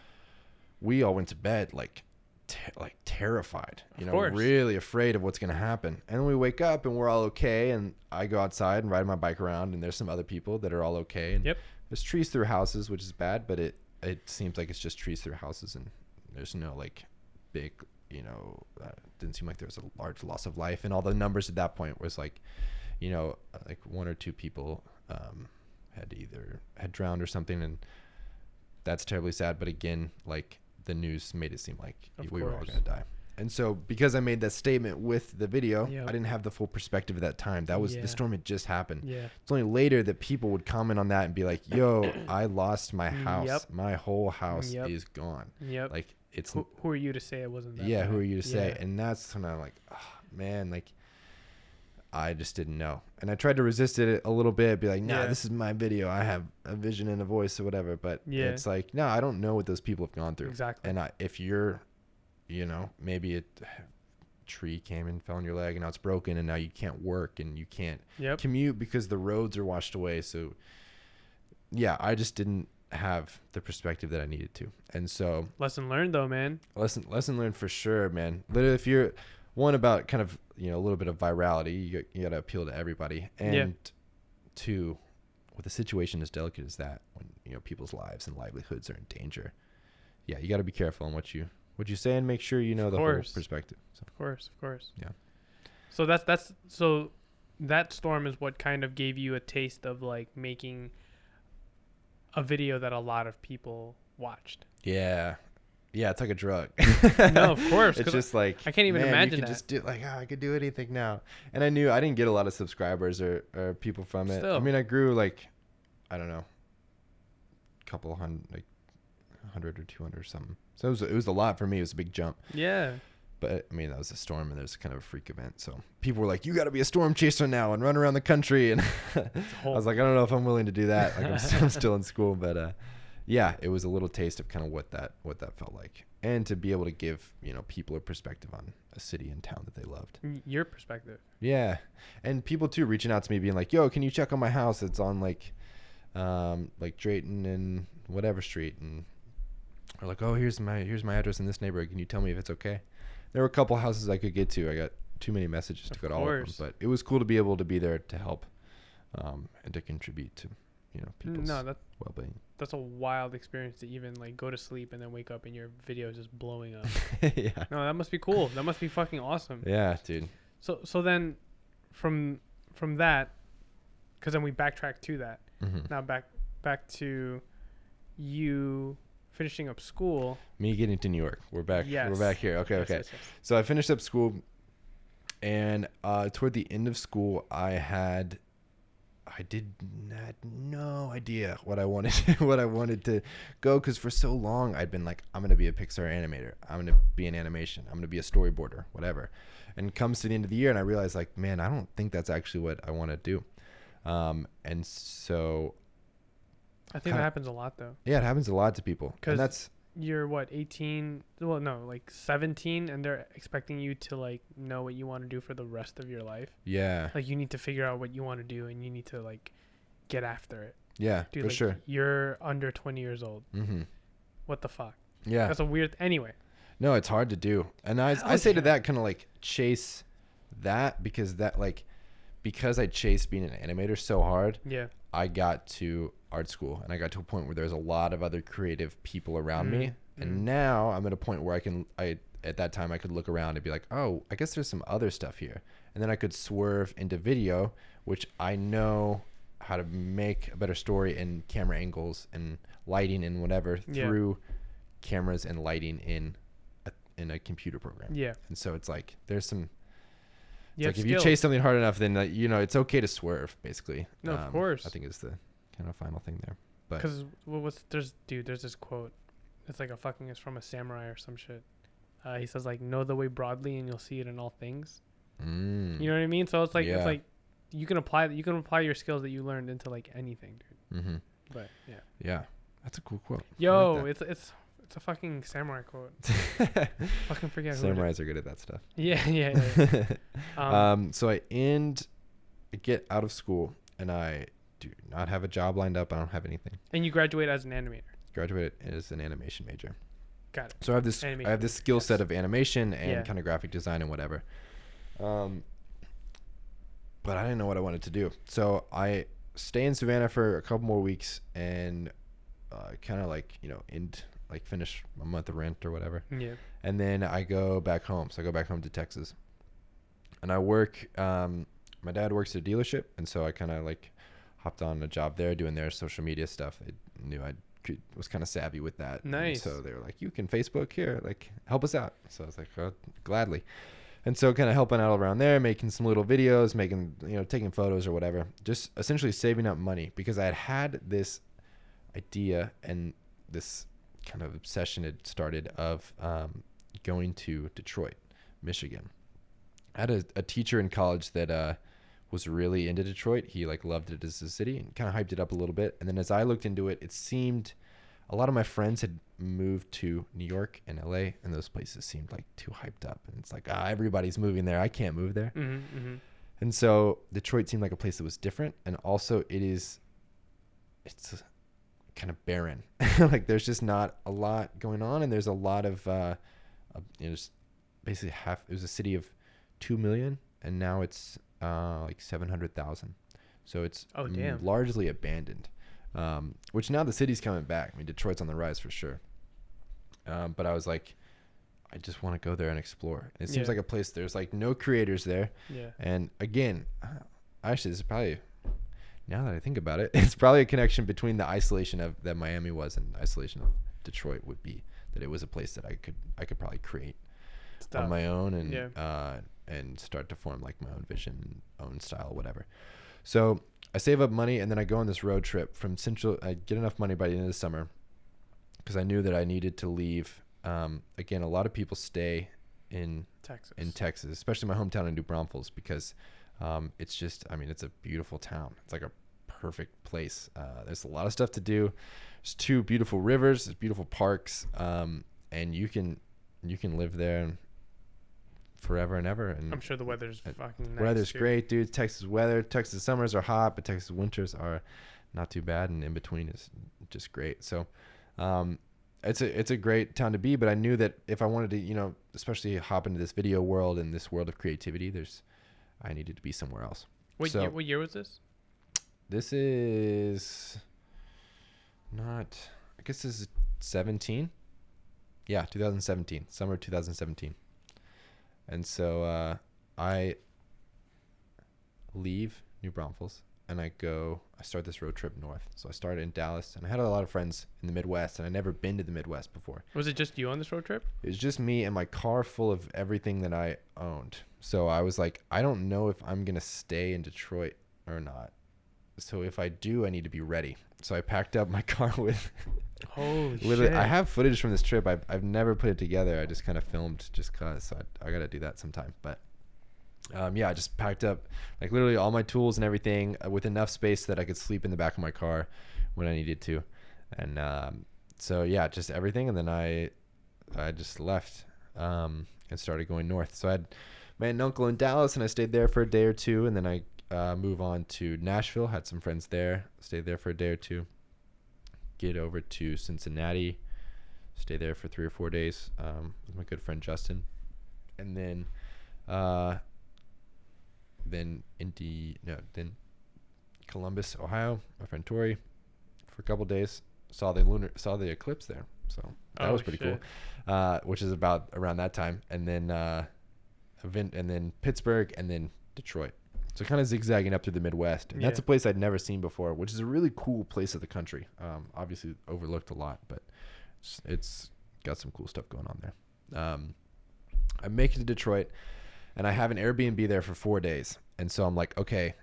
we all went to bed like te- like terrified, you Of know, course. really afraid of what's going to happen. And we wake up and we're all okay and I go outside and ride my bike around and there's some other people that are all okay and Yep. there's trees through houses, which is bad, but it it seems like it's just trees through houses and there's no like big, you know, uh, didn't seem like there was a large loss of life and all the numbers at that point was like, you know, uh, like one or two people um had either had drowned or something and that's terribly sad but again like the news made it seem like Of we were all going to die and so because i made that statement with the video Yep. i didn't have the full perspective at that time that was Yeah. the storm had just happened yeah. it's only later that people would comment on that and be like yo i lost my mm, house Yep. my whole house Yep. is gone Yep. like it's who, who are you to say it wasn't that yeah who are you to say Yeah. and that's when i'm like oh, man like i just didn't know and i tried to resist it a little bit be like nah Yeah. this is my video i have a vision and a voice or whatever but Yeah. it's like no i don't know what those people have gone through Exactly. and I, if you're you know maybe it tree came and fell on your leg and now it's broken and now you can't work and you can't Yep. commute because the roads are washed away. So yeah, I just didn't have the perspective that I needed to. And so Lesson learned though, man. lesson lesson learned for sure, man. Literally, if you're one about kind of you know a little bit of virality, you, you got to appeal to everybody, and Yeah. two, with a situation as delicate as that, when you know people's lives and livelihoods are in danger, yeah, you got to be careful on what you what you say and make sure you know Of the course. whole perspective. So Of course, of course. Yeah. So that's that's so that storm is what kind of gave you a taste of like making a video that a lot of people watched. yeah, yeah, it's like a drug. No, of course, It's just like I can't even man, imagine You could just do like, oh, I could do anything now. And I knew I didn't get a lot of subscribers or, or people from it. I mean, I grew like, I don't know, a couple hundred, like, hundred or two hundred or something. So it was it was a lot for me. It was a big jump. Yeah. But I mean, that was a storm, and there's kind of a freak event. So people were like, "You got to be a storm chaser now and run around the country." And I was like, "I don't know if I'm willing to do that. Like, I'm, still, I'm still in school." But uh, yeah, it was a little taste of kind of what that what that felt like, and to be able to give you know people a perspective on a city and town that they loved. Your perspective. Yeah, and people too reaching out to me, being like, "Yo, can you check on my house? It's on like, um, like Drayton and whatever street," and or like, "Oh, here's my here's my address in this neighborhood. Can you tell me if it's okay?" There were a couple houses I could get to. I got too many messages to Of go to all of them, but it was cool to be able to be there to help, um, and to contribute to, you know, people's No, that well-being. that's a wild experience to even like go to sleep and then wake up and your video is just blowing up. yeah, no, that must be cool. That must be fucking awesome. yeah, dude. So so then from from that cuz then we backtrack to that. hmm Now back back to you finishing up school. Me getting to New York. We're back. Yes. We're back here. Okay, Yes, okay. yes, yes. So I finished up school, and uh, toward the end of school, I had, I did not no idea what I wanted, what I wanted to go, because for so long I'd been like, I'm gonna be a Pixar animator, I'm gonna be an animation, I'm gonna be a storyboarder, whatever. And comes to the end of the year, and I realized like, man, I don't think that's actually what I want to do. Um, and so I think Kinda- that happens a lot though. yeah, it happens a lot to people, and that's You're what 18? Well, no, like 17, and they're expecting you to like know what you want to do for the rest of your life. yeah, Like you need to figure out what you want to do, and you need to like get after it. yeah, Dude, for like, sure. You're under 20 years old. Mm-hmm. What the fuck? Yeah. That's a weird. Anyway. No, it's hard to do. And I, I Hell say to that kind of like chase that because that like because I chased being an animator so hard, Yeah. I got to art school and I got to a point where there's a lot of other creative people around me. Mm, mm. And now I'm at a point where I can I at that time I could look around and be like, "Oh, I guess there's some other stuff here." And then I could swerve into video, which I know how to make a better story in camera angles and lighting and whatever Yeah. through cameras and lighting in a, in a computer program. Yeah. And so it's like there's some You like if you chase something hard enough, then uh, you know it's okay to swerve. Basically, No, of Um, course. I think is the kind of final thing there. but- Because what was there's dude there's this quote. It's like a fucking it's from a samurai or some shit. Uh, he says like know the way broadly and you'll see it in all things. Mm. You know what I mean? So it's like Yeah. it's like you can apply you can apply your skills that you learned into like anything, dude. Mm-hmm. But yeah. Yeah, that's a cool quote. Yo, like it's it's it's a fucking samurai quote. fucking forget who it is. Samurais are good at that stuff. Yeah, yeah, yeah. um, Um, so I end, I get out of school, and I do not have a job lined up. I don't have anything. and you graduate as an animator. Graduated as an animation major. Got it. So I have this I have this skill set of animation and Yeah. kind of graphic design and whatever. Um, but I didn't know what I wanted to do. So I stay in Savannah for a couple more weeks and uh, kind of like you know end like finish a month of rent or whatever, Yeah. and then I go back home. So I go back home to Texas, and I work. Um, my dad works at a dealership, and so I kind of like hopped on a job there doing their social media stuff. I knew I could was kind of savvy with that. and Nice. so they were like, "You can Facebook here, like help us out." So I was like, oh, "Gladly." And so kind of helping out around there, making some little videos, making you know taking photos or whatever, just essentially saving up money because I had had this idea and this kind of obsession had started of um, going to Detroit, Michigan. I had a, a teacher in college that uh, was really into Detroit. He like loved it as a city and kind of hyped it up a little bit. And then as I looked into it, it seemed a lot of my friends had moved to New York and LA, and those places seemed like too hyped up. And it's like, ah, everybody's moving there. I can't move there. Mm-hmm, mm-hmm. And so Detroit seemed like a place that was different, and also it is, it's kind of barren. like there's just not a lot going on, and there's a lot of, uh, you know, just basically half. It was a city of two million, and now it's uh, like seven hundred thousand. So it's Oh, damn. largely abandoned. Um, which now the city's coming back. I mean, Detroit's on the rise for sure. Um, but I was like, I just want to go there and explore. And it seems Yeah. like a place. There's like no creators there. Yeah. And again, actually, this is probably now that I think about it, it's probably a connection between the isolation of that Miami was and isolation of Detroit would be that it was a place that I could I could probably create Stuff. on my own and Yeah. uh, and start to form like my own vision, own style, whatever. So I save up money and then I go on this road trip from Central. I get enough money by the end of the summer because I knew that I needed to leave. Um, again, a lot of people stay in Texas. in Texas, especially my hometown in New Braunfels, because um, it's just, I mean, it's a beautiful town. It's like a perfect place. Uh, there's a lot of stuff to do. There's two beautiful rivers, there's beautiful parks, um, and you can you can live there forever and ever. And I'm sure the weather's Uh, fucking nice. weather's too. great, dude. Texas weather, Texas summers are hot, but Texas winters are not too bad, and in between is just great. So, um, it's a it's a great town to be. But I knew that if I wanted to, you know, especially hop into this video world and this world of creativity, there's I needed to be somewhere else. What, So- year, what year was this? This is not. I guess this is 17. Yeah, 2017, summer 2017. And so uh, I leave New Braunfels and I go. I start this road trip north. So I started in Dallas, and I had a lot of friends in the Midwest, and I never been to the Midwest before. Was it just you on this road trip? It was just me and my car full of everything that I owned. So I was like, I don't know if I'm gonna stay in Detroit or not. So if I do, I need to be ready. So I packed up my car with Holy shit. I have footage from this trip. I've I've never put it together. I just kind of filmed just cause. So I, I gotta do that sometime. But um, yeah, I just packed up like literally all my tools and everything uh, with enough space that I could sleep in the back of my car when I needed to. And um, so yeah, just everything. And then I I just left um, and started going north. So I had my aunt and uncle in Dallas, and I stayed there for a day or two, and then I uh, move on to Nashville. Had some friends there, stayed there for a day or two. Get over to Cincinnati, stay there for three or four days um, with my good friend Justin, and then uh, then Indy no then Columbus, Ohio. My friend Tori for a couple days saw the lunar saw the eclipse there, so that Oh, was pretty cool uh, which is about around that time, and then uh, event, and then Pittsburgh, and then Detroit. So kind of zigzagging up through the Midwest, and that's a place I'd never seen before, which is a really cool place of the country. Um, obviously overlooked a lot, but it's, it's got some cool stuff going on there. Um, I make it to Detroit, and I have an Airbnb there for four days, and so I'm like, okay,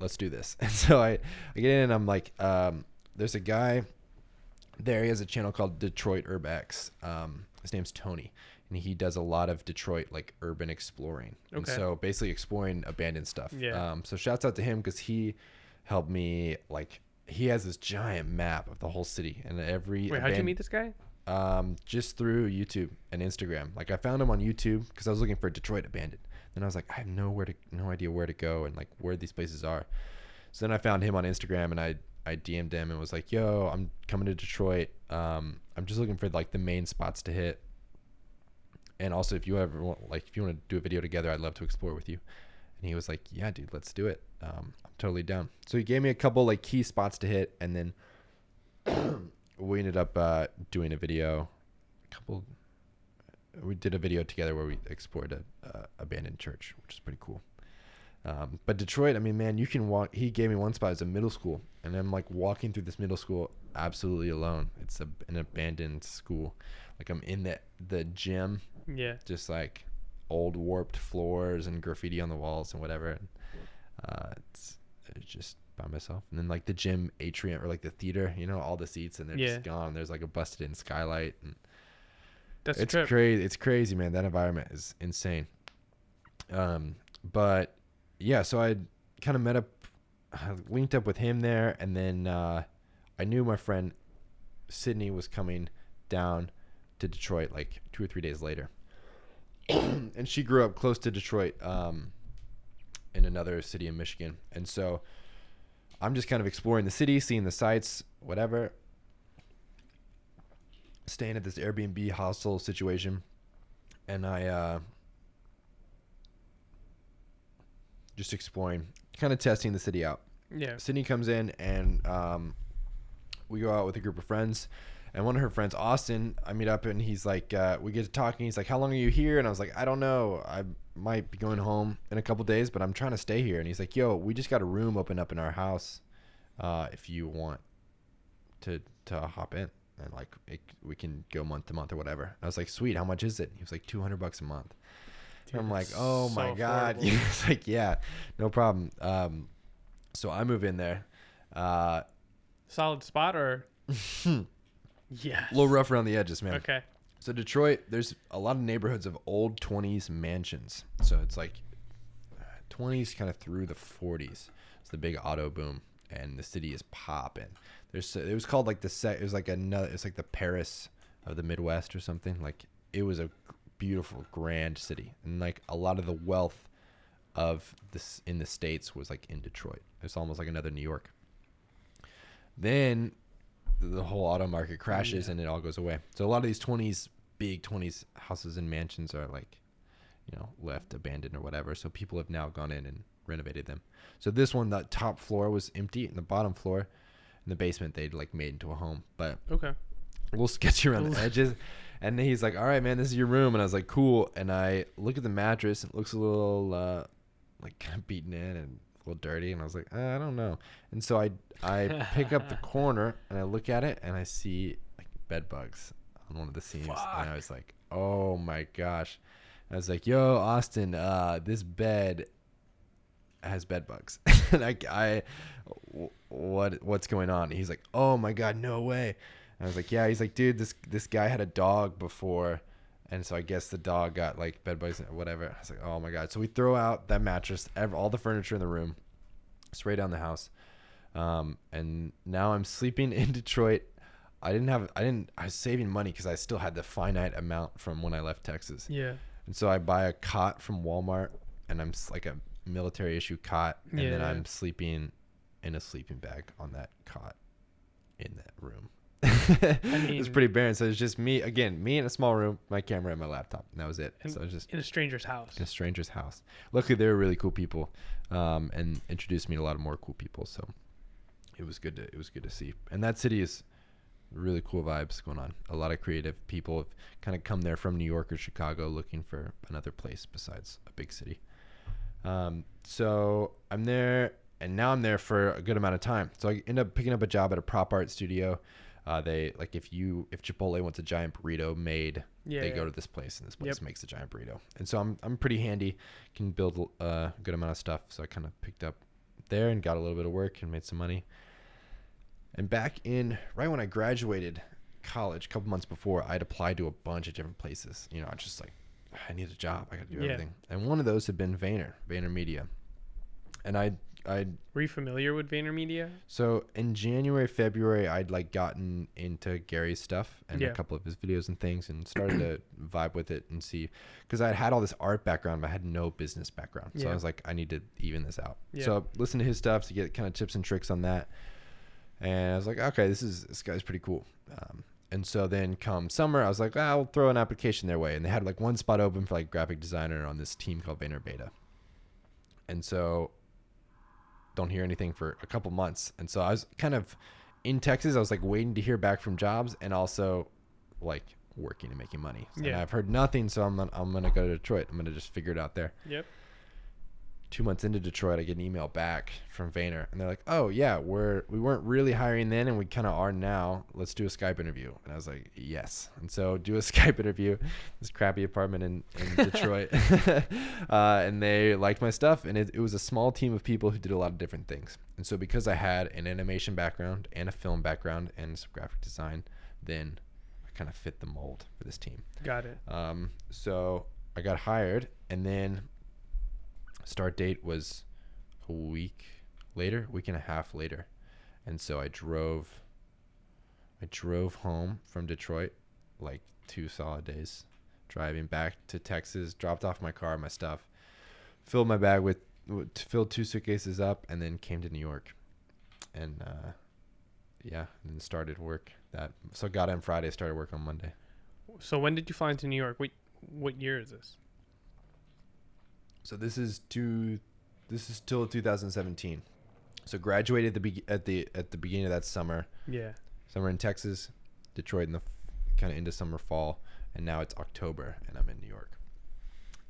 let's do this. And so I, I get in, and I'm like, um, there's a guy there. He has a channel called Detroit Urbex. Um, his name's Tony, and he does a lot of Detroit like urban exploring. And so basically exploring abandoned stuff. Yeah. Um, so shouts out to him because he helped me like. He has this giant map of the whole city and every. Wait, how'd you meet this guy? um, just through YouTube and Instagram. Like I found him on YouTube because I was looking for Detroit abandoned. Then I was like, I have nowhere to, no idea where to go and like where these places are. So then I found him on Instagram and I, I DM'd him and was like, Yo, I'm coming to Detroit. Um, I'm just looking for like the main spots to hit. And also, if you ever want, like, if you want to do a video together, I'd love to explore with you. And he was like, Yeah, dude, let's do it. Um, I'm totally down. So he gave me a couple like key spots to hit, and then we ended up uh, doing a video. A couple. We did a video together where we explored a uh, abandoned church, which is pretty cool. Um, but Detroit, I mean, man, you can walk. He gave me one spot as a middle school, and I'm like walking through this middle school absolutely alone. It's a, an abandoned school. Like I'm in the the gym, Yeah. just like old warped floors and graffiti on the walls and whatever. And, uh, it's, it's just by myself. And then like the gym atrium or like the theater, you know, all the seats and they're Yeah. just gone. There's like a busted in skylight and That's it's crazy. It's crazy, man. That environment is insane. Um, but yeah, so I kind of met up, I linked up with him there, and then uh, I knew my friend Sydney was coming down to Detroit like two or three days later, and she grew up close to Detroit, um, in another city in Michigan, and so I'm just kind of exploring the city, seeing the sights, whatever. Staying at this Airbnb hostel situation, and I uh, just exploring, kind of testing the city out. Yeah. Sydney comes in and um, we go out with a group of friends. And one of her friends, Austin, I meet up and he's like, uh, we get to talking. He's like, how long are you here? And I was like, I don't know. I might be going home in a couple days, but I'm trying to stay here. And he's like, yo, we just got a room open up in our house uh, if you want to to hop in. And like, it, we can go month to month or whatever. And I was like, sweet. How much is it? He was like, 200 bucks a month. Dude, I'm like, oh so my god. He's like, yeah, no problem. Um, so I move in there. Uh, Solid spot or a little rough around the edges, man. Okay. So Detroit, there's a lot of neighborhoods of old 20s mansions. So it's like 20s kind of through the 40s. It's the big auto boom, and the city is popping. There's it was called like the set. It was like another. It's like the Paris of the Midwest or something. Like it was a beautiful, grand city, and like a lot of the wealth of this in the states was like in Detroit. It's almost like another New York. Then the whole auto market crashes Yeah. and it all goes away. So a lot of these 20s big 20s houses and mansions are like you know left abandoned or whatever. So people have now gone in and renovated them. So this one the top floor was empty and the bottom floor and the basement they'd like made into a home. But Okay. a little sketchy around the edges. And he's like, "All right, man, this is your room." And I was like, "Cool." And I look at the mattress, and it looks a little uh, like kind of beaten in and little dirty. And I was like, uh, "I don't know." And so I I pick up the corner and I look at it, and I see like bed bugs on one of the seams, and I was like, "Oh my gosh!" I was like, "Yo, Austin, uh, this bed has bed bugs." and I, I what what's going on? He's like, "Oh my god, no way." And I was like, "Yeah." He's like, "Dude, this this guy had a dog before." And so I guess the dog got like bed bugs or whatever. I was like, "Oh my god!" So we throw out that mattress, all the furniture in the room, spray down the house, um, and now I'm sleeping in Detroit. I didn't have, I didn't, I was saving money because I still had the finite amount from when I left Texas. Yeah. And so I buy a cot from Walmart, and I'm like a military issue cot, and then I'm sleeping in a sleeping bag on that cot in that room. mean- it's pretty barren. So it's just me again, me in a small room, my camera and my laptop, and that was it. So it was just In a stranger's house. in a stranger's house. Luckily, they were really cool people, um, and introduced me to a lot of more cool people. So it was good to it was good to see. And that city is really cool vibes going on. A lot of creative people have kind of come there from New York or Chicago looking for another place besides a big city. Um, so I'm there, and now I'm there for a good amount of time. So I end up picking up a job at a prop art studio. Uh, they like if you if Chipotle wants a giant burrito made, Yeah. they yeah. go to this place and this place Yep. makes a giant burrito. And so I'm I'm pretty handy, can build uh, a good amount of stuff. So I kind of picked up there and got a little bit of work and made some money. And back in right when I graduated college, a couple months before, I'd applied to a bunch of different places. You know, I just like I need a job. I got to do Yeah. everything. And one of those had been Vayner, Vayner Media. And I I Were you familiar with VaynerMedia? so in January, February, I'd like gotten into Gary's stuff and Yeah. a couple of his videos and things, and started to vibe with it and see, because I had all this art background, but I had no business background. So Yeah. I was like, I need to even this out. Yeah. So listen to his stuff to get kind of tips and tricks on that, and I was like, okay, this is this guy's pretty cool. Um, and so then come summer, I was like, ah, I'll throw an application their way, and they had like one spot open for like graphic designer on this team called Vayner Beta. And so don't hear anything for a couple months. And so I was kind of in Texas. I was like waiting to hear back from jobs and also like working and making money. And Yeah. I've heard nothing, so I'm I'm gonna go to Detroit. I'm gonna just figure it out there. Yep. Two months into Detroit, I get an email back from Vayner, and they're like, "Oh yeah, we're we weren't really hiring then, and we kind of are now. Let's do a Skype interview." And I was like, "Yes." And so do a Skype interview, this crappy apartment in, in Detroit, uh, and they liked my stuff, and it, it was a small team of people who did a lot of different things. And so because I had an animation background and a film background and some graphic design, then I kind of fit the mold for this team. Got it. Um, so I got hired, and then start date was a week later, week and a half later, and so I drove I drove home from Detroit, like two solid days, driving back to Texas. Dropped off my car, my stuff, filled my bag with, filled two suitcases up, and then came to New York, and uh, yeah, and started work that. So got in Friday, started work on Monday. So when did you fly into New York? What what year is this? So this is two. This is till 2017. So graduated the be- at the at the beginning of that summer. Yeah. Summer in Texas, Detroit in the kind of into summer fall, and now it's October and I'm in New York.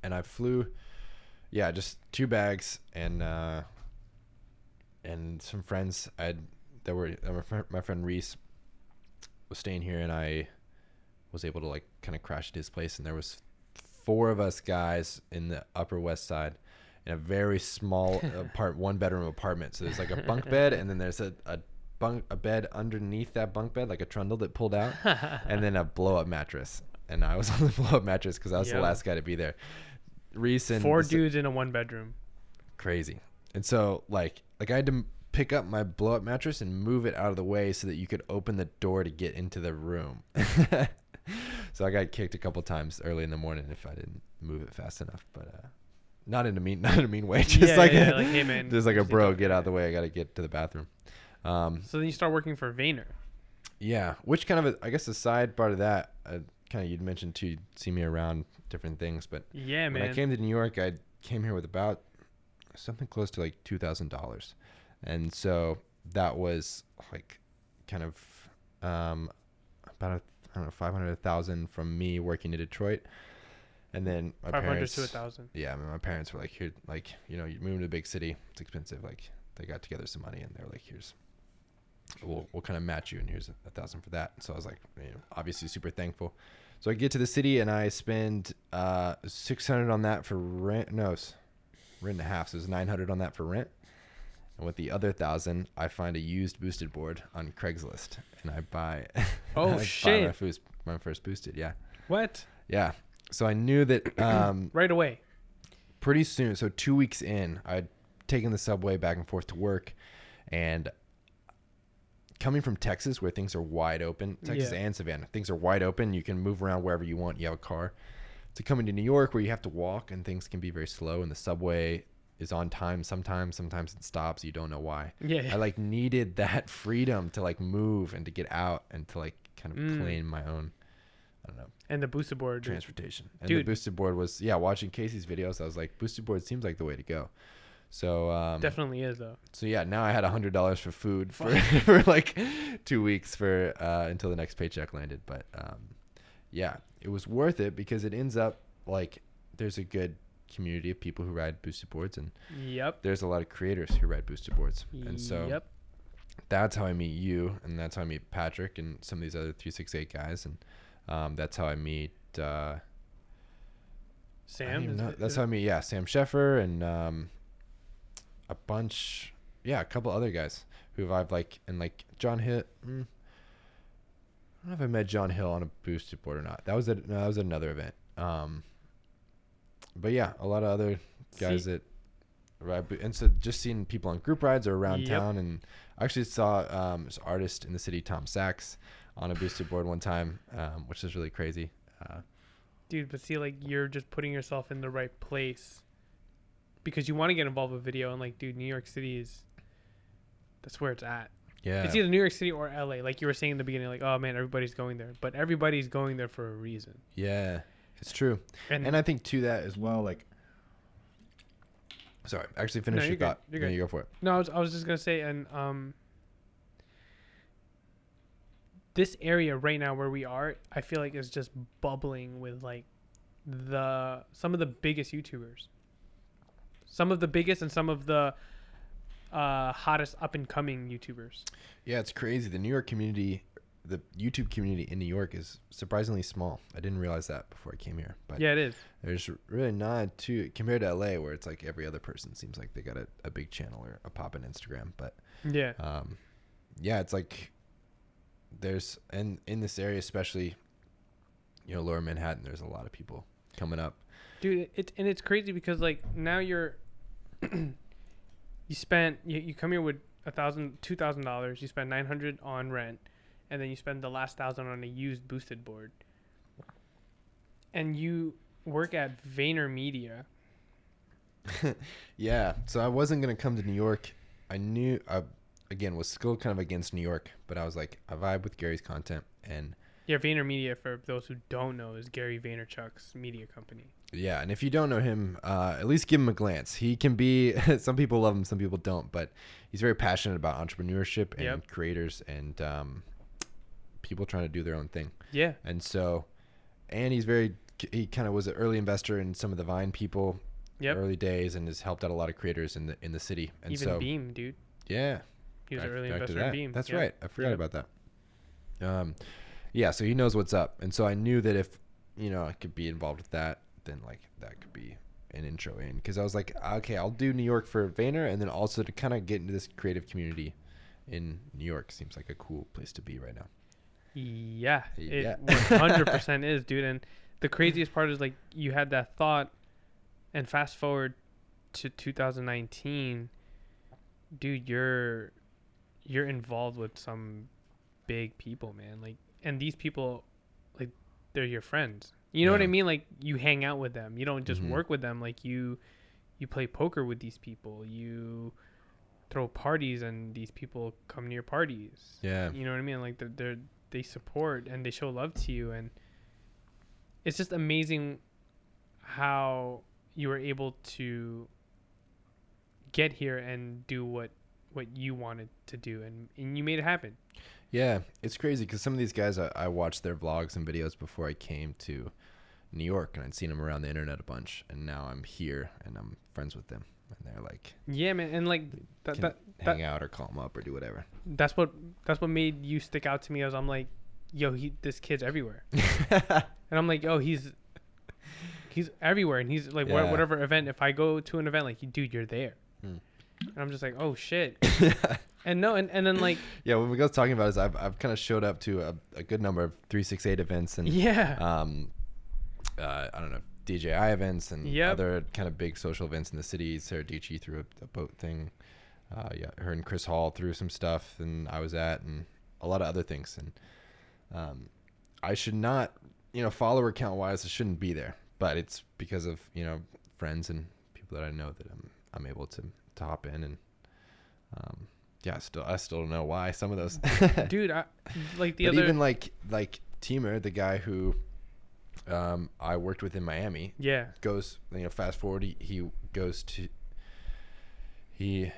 And I flew, yeah, just two bags and uh, and some friends. I had that were uh, my friend, my friend Reese was staying here, and I was able to like kind of crash at his place, and there was four of us guys in the Upper West Side in a very small apart one bedroom apartment. So there's like a bunk bed, and then there's a, a bunk a bed underneath that bunk bed, like a trundle that pulled out, and then a blow up mattress. And I was on the blow up mattress because I was the last guy to be there. Reese and Four dudes in a one bedroom. crazy. And so like like I had to pick up my blow up mattress and move it out of the way so that you could open the door to get into the room. so I got kicked a couple times early in the morning if I didn't move it fast enough, but uh not in a mean not in a mean way, just Yeah, like yeah, a, like, hey, man, just like a bro, get out of the way. I got to get to the bathroom. Um So then you start working for Vayner. yeah, which kind of a, I guess the side part of that uh, kind of you'd mentioned too, you'd see me around different things, but Yeah, when man. I came to New York, I came here with about something close to like two thousand dollars, and so that was like kind of um, about a, I don't know five hundred thousand from me working in Detroit, and then my Five hundred parents. to a thousand. Yeah, I mean, my parents were like, "Here, like you know, you're moving to a big city. It's expensive. Like they got together some money, and they're like, here's." We'll, we'll kind of match you, and here's a, a thousand for that. So I was like, you know, obviously super thankful. So I get to the city and I spend uh, 600 on that for rent. No, rent and a half. So it's 900 on that for rent. And with the other thousand, I find a used boosted board on Craigslist and I buy. Oh, I buy My, shit. first, my first boosted. Yeah. What? Yeah. So I knew that um, Right away. pretty soon. So two weeks in, I'd taken the subway back and forth to work, and coming from Texas, where things are wide open, Texas Yeah. and Savannah, things are wide open. You can move around wherever you want. You have a car. To coming to New York, where you have to walk and things can be very slow, and the subway is on time sometimes. Sometimes it stops. You don't know why. Yeah. I like needed that freedom to like move and to get out and to like kind of Mm. claim my own. I don't know and the booster board. transportation. And the Dude. boosted board was yeah, watching Casey's videos, I was like, boosted board seems like the way to go. So um Definitely is though. so yeah, now I had a hundred dollars for food for, for like two weeks for uh until the next paycheck landed. But um yeah, it was worth it because it ends up like there's a good community of people who ride boosted boards and Yep. there's a lot of creators who ride boosted boards. And so Yep. that's how I meet you, and that's how I meet Patrick and some of these other three six eight guys, and um, that's how I meet. Uh, Sam. know- it- that's how I meet. Yeah, Sam Sheffer and um, a bunch. Yeah, a couple other guys who I've like and like John hit Mm, I don't know if I met John Hill on a boosted board or not. That was at no, that was at another event. Um, but yeah, a lot of other guys See- that ride. And so just seeing people on group rides or around Yep. town, and I actually saw um, this artist in the city, Tom Sachs, on a boosted board one time, um, which is really crazy. Uh, Dude, but see, like you're just putting yourself in the right place because you want to get involved with video, and like, dude, New York City is that's where it's at. yeah, It's either New York City or LA. Like you were saying in the beginning, like, oh man, everybody's going there, but everybody's going there for a reason. yeah, it's true. And, And I think to that as well, like. Sorry, actually finish No, your good. thought. You're No, good. you go for it. no, I was, I was just gonna say, and um, this area right now where we are, I feel like is just bubbling with like the some of the biggest YouTubers, some of the biggest and some of the uh, hottest up and coming YouTubers. Yeah, it's crazy. The New York community, the YouTube community in New York is surprisingly small. I didn't realize that before I came here. But Yeah, it is. there's really not too compared to LA, where it's like every other person seems like they got a, a big channel or a pop in Instagram. But Yeah. um, yeah, it's like there's and in this area, especially, you know, Lower Manhattan, there's a lot of people coming up. dude it and it's crazy because like now you're you spent you, you come here with a thousand two thousand dollars you spend 900 on rent and then you spend the last thousand on a used boosted board. And you work at VaynerMedia. yeah. So I wasn't gonna come to New York. I knew I again was still kind of against New York, but I was like I vibe with Gary's content and Yeah, VaynerMedia, for those who don't know, is Gary Vaynerchuk's media company. yeah. And if you don't know him, uh, at least give him a glance. He can be. some people love him, some people don't, but he's very passionate about entrepreneurship and Yep. creators and um, people trying to do their own thing. Yeah. And so, and he's very. He kind of was an early investor in some of the Vine people Yep. early days and has helped out a lot of creators in the in the city. And Even so Beam, dude. yeah, He was back- an early investor in. Beam. That's Yeah. right. I forgot Yep. about that. Um, yeah, so he knows what's up, and so I knew that if you know I could be involved with that, then like that could be an intro in because I was like, okay, I'll do New York for Vayner, and then also to kind of get into this creative community in New York seems like a cool place to be right now. Yeah, Yeah. it 100% is, dude. And the craziest part is like you had that thought, and fast forward to 2019, dude, you're you're involved with some big people, man. Like, and these people, like, they're your friends. You know what I mean? Like, you hang out with them. You don't just Mhm. work with them. Like, you you play poker with these people. You throw parties, and these people come to your parties. Yeah, You know what I mean? Like they're, they're they support and they show love to you, and it's just amazing how you were able to get here and do what what you wanted to do, and and you made it happen. yeah, it's crazy because some of these guys I, I watched their vlogs and videos before I came to New York, and I'd seen them around the internet a bunch, and now I'm here and I'm friends with them, and they're like Yeah, man, and like that, that hang out or call them up or do whatever. that's what that's what made you stick out to me. As I'm like, yo, he this kid's everywhere, and I'm like, oh, he's he's everywhere, and he's like, Yeah. whatever event. If I go to an event, like, dude, you're there, Hmm. and I'm just like, oh shit, and no, and, and then like, yeah, what Miguel's talking about is I've, I've kind of showed up to a, a good number of 368 events and yeah, um, uh, I don't know DJI events and Yep. other kind of big social events in the city. Sara Dietschy threw a, a boat thing. Uh, yeah, her and Chris Hau threw some stuff, and I was at, and a lot of other things. And um, I should not, you know, follower count wise, I shouldn't be there, but it's because of you know friends and people that I know that I'm I'm able to to hop in and um, yeah, I still I still don't know why some of those. dude, I, like the but other, even like like Teamer, the guy who um, I worked with in Miami, yeah, goes you know fast forward he, he goes to he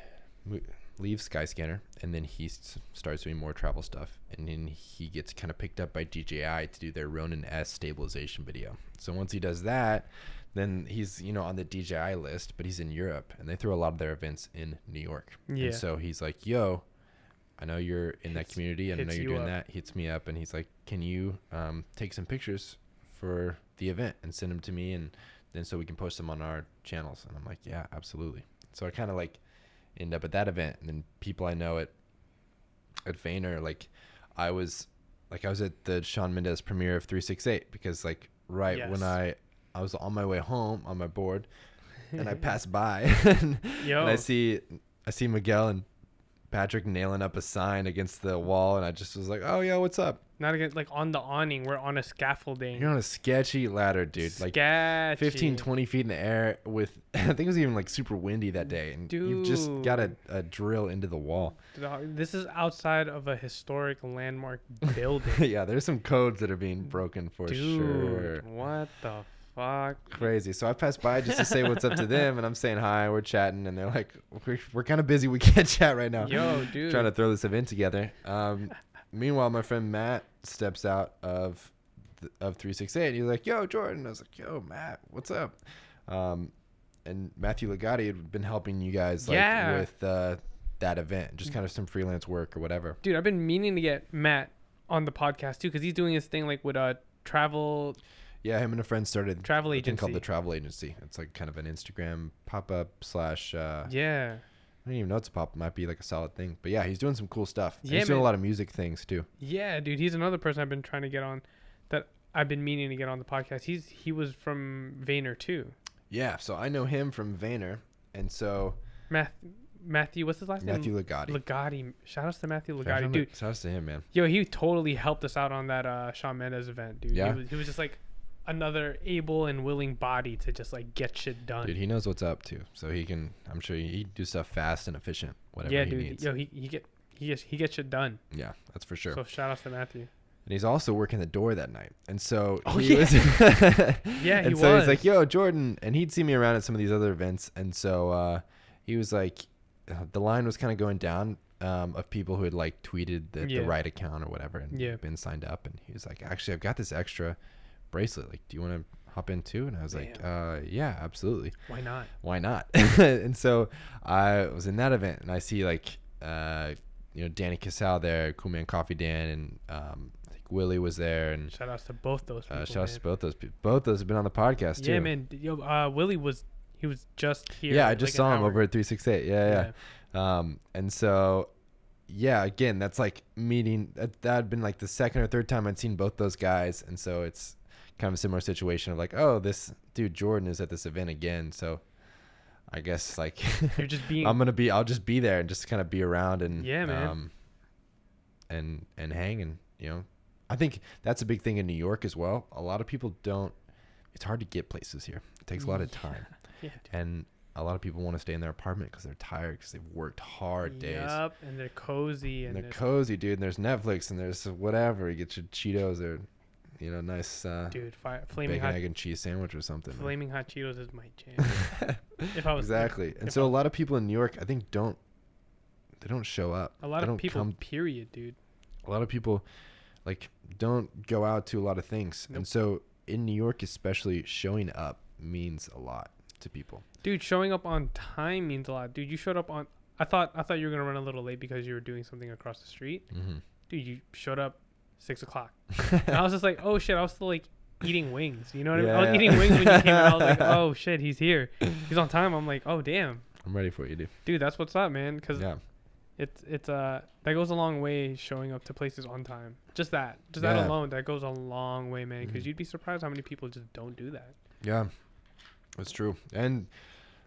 mo- leaves Skyscanner and then he s- starts doing more travel stuff and then he gets kind of picked up by DJI to do their Ronin S stabilization video. So once he does that, then he's you know on the DJI list, but he's in Europe and they throw a lot of their events in New York. Yeah. And so he's like, "Yo, I know you're in that community and I know you're you doing up. that." Hits me up and he's like, "Can you um, take some pictures for the event and send them to me and then so we can post them on our channels?" And I'm like, "Yeah, absolutely." So I kind of like end up at that event and then people I know at at Vayner like I was like I was at the Shawn Mendes premiere of 368 because like right Yes. when I I was on my way home on my board and I passed by and, and I see I see Miguel and Patrick nailing up a sign against the wall and I just was like, "Oh yeah, what's up?" Not again, like on the awning, we're on a scaffolding. You're on a sketchy ladder, dude. Like Sketchy. 15 20 feet in the air with I think it was even like super windy that day and you just got a, a drill into the wall. This is outside of a historic landmark building. yeah, there's some codes that are being broken for Dude, sure. what the fuck? Crazy. So I passed by just to say what's up to them, and I'm saying hi. We're chatting, and they're like, "We're, we're kind of busy. We can't chat right now." Yo, dude. Trying to throw this event together. Um, meanwhile, my friend Matt steps out of of 368. He's like, "Yo, Jordan." I was like, "Yo, Matt, what's up?" Um, and Matthew Ligotti had been helping you guys like Yeah. with uh, that event, just kind of some freelance work or whatever. Dude, I've been meaning to get Matt on the podcast too, because he's doing his thing like with a travel Yeah, him and a friend started travel a thing called the Travel Agency. It's like kind of an Instagram pop up slash. Uh, yeah. I don't even know it's a pop. It might be like a solid thing. But yeah, he's doing some cool stuff. Yeah, he's doing a lot of music things too. Yeah, dude, he's another person I've been trying to get on that I've been meaning to get on the podcast. He's he was from Vayner too. Yeah, so I know him from Vayner, and so Matt Matthew, what's his last Matthew name? Matthew Ligotti. Ligotti. Shout outs to Matthew Ligotti, out dude. Shout outs to him, man. Yo, he totally helped us out on that uh Shawn Mendes event, dude. Yeah. He was, he was just like another able and willing body to just like get shit done. Dude, he knows what's up too, so he can. I'm sure he, he do stuff fast and efficient, whatever yeah, he dude. needs. Yo, he, he get he gets he gets shit done. Yeah, that's for sure. So shout outs to Matthew. and he's also working the door that night, and so Oh, he yeah. was. Yeah, he and so he's like, "Yo, Jordan," and he'd see me around at some of these other events, and so uh, he was like, uh, the line was kind of going down um, of people who had like tweeted the, Yeah. the right account or whatever, and Yeah. been signed up, and he was like, "Actually, I've got this extra bracelet. Like, do you want to hop in too?" And I was like, uh, "Yeah, absolutely. Why not? Why not?" and so I was in that event, and I see like, uh, you know, Danny Casale there, Cool Man Coffee Dan, and um, I think Willie was there, and Shout outs to both those people. uh, shout outs to both those people. Both those have been on the podcast too. Yeah, man. Yo, uh, Willie was he was just here. Yeah, I just an saw him hour. over at 368. Yeah, yeah. Um, and so, yeah, again, that's like meeting. That had been like the second or third time I'd seen both those guys, and so it's kind of a similar situation of like, oh, this dude Jordan is at this event again, so I guess like You're just being. I'm gonna be, I'll just be there and just kind of be around and Yeah, man. um, and and hang and you know, I think that's a big thing in New York as well. A lot of people don't. It's hard to get places here. It takes a lot of time yeah, and a lot of people want to stay in their apartment because they're tired because they've worked hard days. Yup, and they're cozy And and, they're cozy, dude. And there's Netflix and there's whatever. You get your Cheetos or, you know, nice uh, dude, fi- flaming bacon, hot, egg, and cheese sandwich or something. flaming hot Cheetos is my jam. if I was exactly. And so I- a lot of people in New York, I think, don't they don't show up. a lot of people, come- period, dude. a lot of people, like, don't go out to a lot of things. Nope. And so in New York, especially, showing up means a lot to people. Dude, showing up on time means a lot. Dude, you showed up on. I thought I thought you were gonna run a little late because you were doing something across the street. Mm-hmm. Dude, you showed up six o'clock. And I was just like, oh shit, I was still like eating wings. You know what I mean? I was eating wings when you came. And I was like, oh shit, he's here. He's on time. I'm like, oh damn, I'm ready for you, dude. dude, that's what's up, man. Because Yeah. it's it's uh that goes a long way showing up to places on time. Just that, just Yeah. that alone, that goes a long way, man. Because Mhm. you'd be surprised how many people just don't do that. Yeah, that's true. And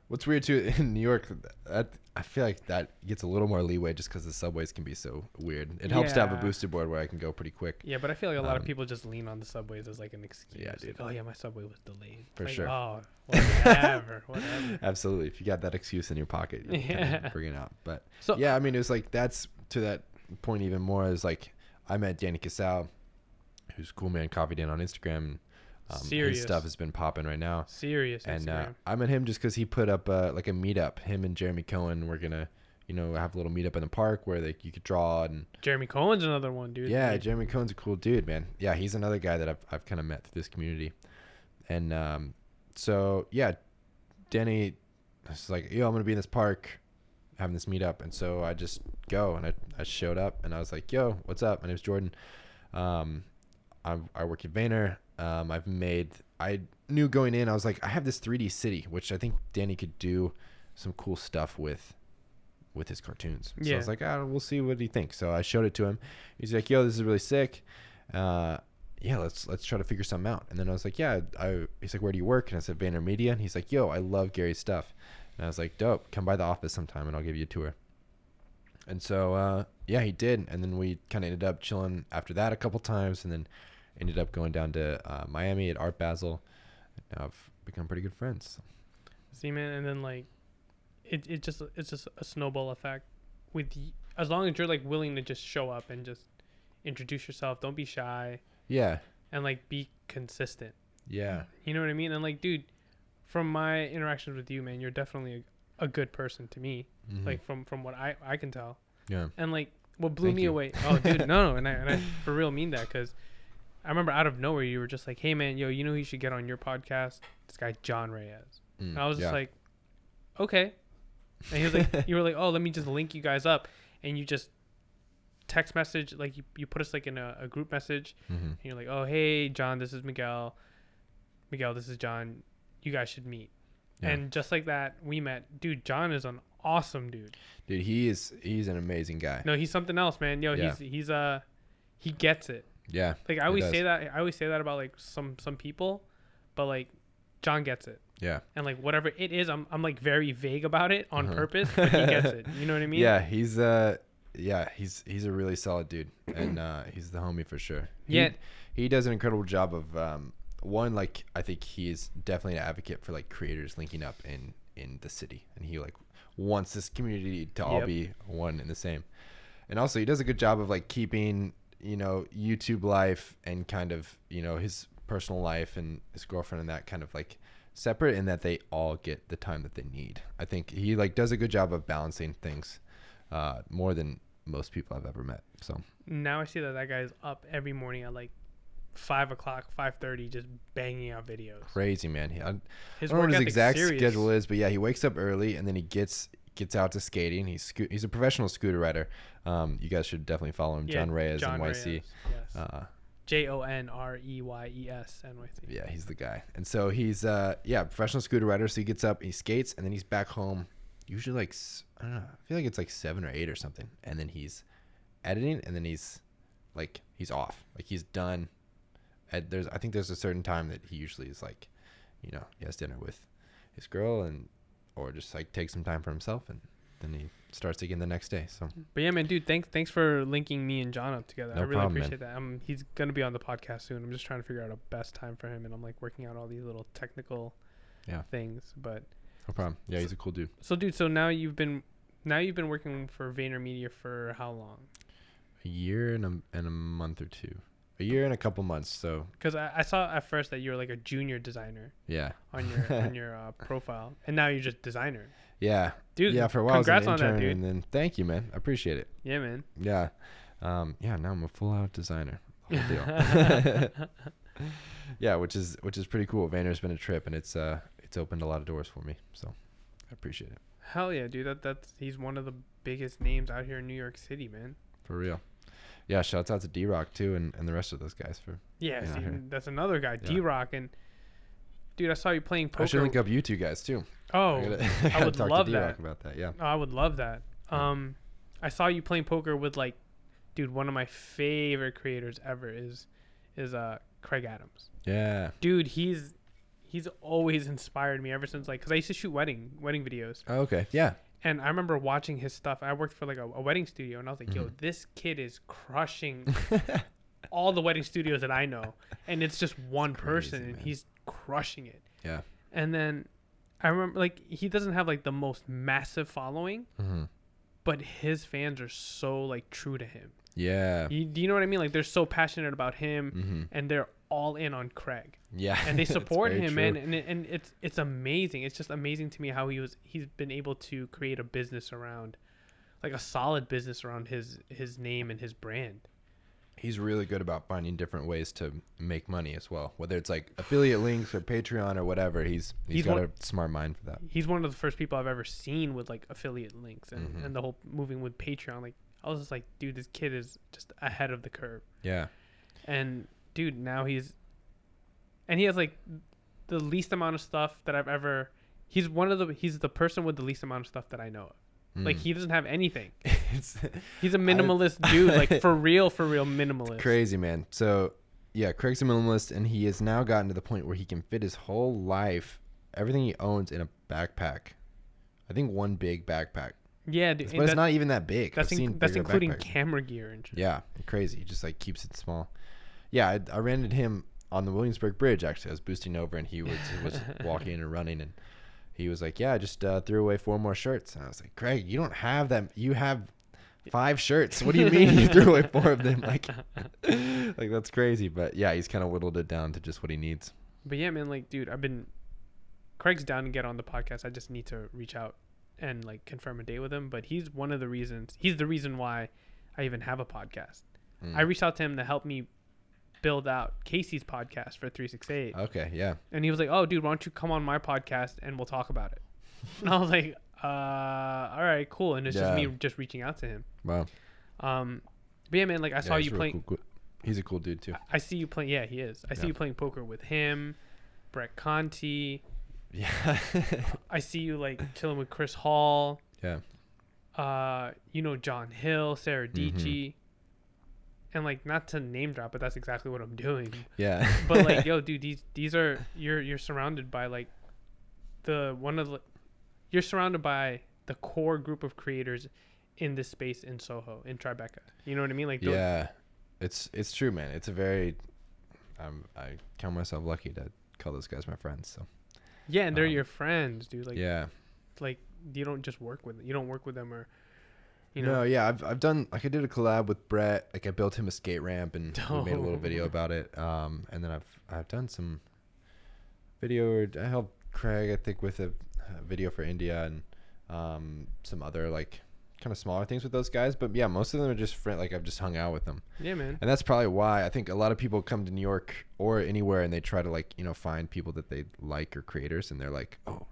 what's weird too in New York, that I feel like that gets a little more leeway just because the subways can be so weird. It helps to have a Yeah. boosted board where I can go pretty quick. Yeah, but I feel like a lot of Um, people just lean on the subways as like an excuse. Yeah, Like, dude. oh yeah, my subway was delayed. For Like, sure. Oh, whatever, whatever. Absolutely, if you got that excuse in your pocket, you can Yeah. bring it out. But So yeah, I mean, it was like that's to that point even more. Is like I met Danny Casale, who's Cool Man Coffee Dan on Instagram. Um, Serious. His stuff has been popping right now. serious and uh, Instagram. I met him just because he put up uh, like a meetup. Him and Jeremy Cohen were gonna, you know, have a little meetup in the park where they you could draw and Jeremy Cohen's another one, dude. yeah, Jeremy Cohen's a cool dude, man. Yeah, he's another guy that I've I've kind of met through this community, and um, so yeah, Danny was like, yo, I'm gonna be in this park, having this meetup, and so I just go and I I showed up and I was like, yo, what's up? My name's Jordan. Um, I I work at Vayner. Um, I've made I knew going in I was like I have this 3D city which I think Danny could do some cool stuff with with his cartoons. So I was like, ah, we'll see what he thinks. So I showed it to him. He's like, yo, this is really sick. Uh, yeah, let's let's try to figure something out. And then I was like, yeah, I. He's like, where do you work? And I said, VaynerMedia. And he's like, yo, I love Gary's stuff. And I was like, dope. Come by the office sometime, and I'll give you a tour. And so, uh, yeah, he did. And then we kind of ended up chilling after that a couple times, and then ended up going down to uh, Miami at Art Basel. Now I've become pretty good friends. See, man, and then like, it it just it's just a snowball effect. With y- as long as you're like willing to just show up and just introduce yourself, don't be shy, Yeah, and like be consistent. yeah, You know what I mean? And like, dude, from my interactions with you, man, you're definitely a, a good person to me. Mhm. Like from from what I I can tell. yeah, And like, what blew Thank me you. away? Oh, dude, no, no, and I and I for real mean that because I remember out of nowhere you were just like, "Hey, man, yo, you know who you should get on your podcast? This guy John Reyes." Mm, And I was just like, "Okay." And he was like, "You were like, oh, let me just link you guys up," and you just text message like you, you put us like in a, a group message Mhm. and you're like, "Oh, hey, John, this is Miguel. Miguel, this is John. You guys should meet." Yeah. And just like that, we met. Dude, John is an awesome dude. dude, he is he's an amazing guy. No, he's something else, man. Yo, Yeah. he's he's uh he gets it. Yeah, Like I always say that I always say that about like some some people, but like John gets it. Yeah. And like whatever it is, I'm I'm like very vague about it on Uh-huh. purpose, but he gets it. You know what I mean? Yeah, he's uh yeah, he's he's a really solid dude. And uh he's the homie for sure. He, Yeah. He does an incredible job of um one like I think he is definitely an advocate for like creators linking up in in the city and he like wants this community to all Yep. be one and the same. And also he does a good job of like keeping, you know, YouTube life and kind of, you know, his personal life and his girlfriend and that kind of like separate in that they all get the time that they need. I think he like does a good job of balancing things uh, more than most people I've ever met. So Now I see that that guy's up every morning at like five o'clock, five thirty, just banging out videos. crazy man. He, I, I don't know what his exact serious. schedule is, but yeah, he wakes up early and then he gets gets out to skating. He's sco- he's a professional scooter rider. Um, you guys should definitely follow him, Yeah, John Reyes John NYC. Reyes, Yes. Uh, J O N R E Y E S N Y C. yeah, he's the guy. And so he's uh yeah, professional scooter rider. So he gets up, he skates, and then he's back home. Usually like I don't know, I feel like it's like seven or eight or something. And then he's editing, and then he's like he's off, like he's done. At, there's I think there's a certain time that he usually is like, you know, he has dinner with his girl and or just like take some time for himself, and then he starts again the next day. So But yeah, man, dude, thanks thanks for linking me and John up together. I No really problem, man. appreciate that. Um, he's gonna be on the podcast soon. I'm just trying to figure out a best time for him, and I'm like working out all these little technical Yeah. things. But no problem. Yeah, he's a cool dude. so, dude, so now you've been now you've been working for VaynerMedia for how long? A year and a and a month or two. A year and a couple months. So Because I, I saw at first that you were like a junior designer yeah. on your on your uh, profile, and now you're just designer, Yeah. dude. yeah, for a while congrats on that, dude. and then thank you, man. I appreciate it. Yeah, man. Yeah, um, yeah. Now I'm a full out designer. Yeah, which is which is pretty cool. Vayner's been a trip, and it's uh it's opened a lot of doors for me. So I appreciate it Hell yeah, dude. That that's he's one of the biggest names out here in New York City, man. for real. Yeah, shouts out to D Rock too, and, and the rest of those guys for. Yeah, see, that's another guy, Yeah. D Rock, and dude, I saw you playing poker. I should link up you two guys too. Oh, I, gotta, I gotta would talk love to D-Rock that. about that. Yeah. Oh, I would love that. Um, I saw you playing poker with like, dude, one of my favorite creators ever is, is uh Craig Adams. Yeah. Dude, he's he's always inspired me ever since like, cause I used to shoot wedding wedding videos, Oh, okay. Yeah. And I remember watching his stuff. I worked for like a, a wedding studio, and I was like, yo, Mhm. this kid is crushing all the wedding studios that I know, and it's just one person, crazy, and man. he's crushing it. Yeah. And then I remember like he doesn't have like the most massive following, hmm but his fans are so like true to him. Yeah. You, do you know what I mean? Like they're so passionate about him, hmm and they're all in on Craig, Yeah. and they support him, man. And it, and it's it's amazing. It's just amazing to me how he was he's been able to create a business around, like a solid business around his his name and his brand. he's really good about finding different ways to make money as well. Whether it's like affiliate links or Patreon or whatever, he's he's He's got one- a smart mind for that. He's one of the first people I've ever seen with like affiliate links and, Mhm. and the whole moving with Patreon. Like I was just like, dude, this kid is just ahead of the curve. Yeah. and dude now he's and he has like the least amount of stuff that i've ever he's one of the he's the person with the least amount of stuff that i know of like Mm. he doesn't have anything it's he's a minimalist dude like for real for real minimalist crazy, man. So yeah, Craig's a minimalist, and he has now gotten to the point where he can fit his whole life, everything he owns, in a backpack. I think one big backpack, yeah dude, but it's not even that big. that's in, that's including backpacks. camera gear and shit. Yeah, crazy. He just like keeps it small. Yeah, I, I ran into him on the Williamsburg Bridge. Actually, I was boosting over, and he was was walking and running, and he was like, "Yeah, I just uh, threw away four more shirts." And I was like, "Craig, you don't have them. You have five shirts. What do you mean you threw away four of them? Like, like that's crazy." But yeah, he's kind of whittled it down to just what he needs. but yeah man like dude i've been craig's down to get on the podcast i just need to reach out and like confirm a date with him but he's one of the reasons he's the reason why i even have a podcast Mm. I reached out to him to help me build out Casey's podcast for 368. okay, yeah, And he was like, "Oh, dude, why don't you come on my podcast and we'll talk about it?" And I was like, "Uh, all right, cool." And it's just me just reaching out to him. wow. Um, but yeah, man, like I saw Yeah, he's you playing. cool- cool- He's a cool dude too. I see you playing. Yeah, he is. I see you playing poker with him, Brett Conti. Yeah, I see you like chilling with Chris Hau. yeah. Uh, you know John Hill, Sara Mhm. Dietschy. And like not to name drop, but that's exactly what I'm doing. Yeah. But like, yo, dude, these these are you're you're surrounded by like the one of the you're surrounded by the core group of creators in this space in Soho in Tribeca. You know what I mean? Like, yeah, it's it's true, man. It's a very, um, I count myself lucky to call those guys my friends. So yeah, and they're Um, your friends, dude. Like, yeah, like you don't just work with you don't work with them or you no, know. yeah, I've I've done like I did a collab with Brett. Like I built him a skate ramp and we made a little Oh. video about it. Um, and then I've I've done some video. Or I helped Craig, I think, with a, a video for India and um some other like kind of smaller things with those guys. But yeah, most of them are just friend. Like I've just hung out with them. Yeah, man. And that's probably why I think a lot of people come to New York or anywhere and they try to like, you know, find people that they like or creators and they're like, "Oh,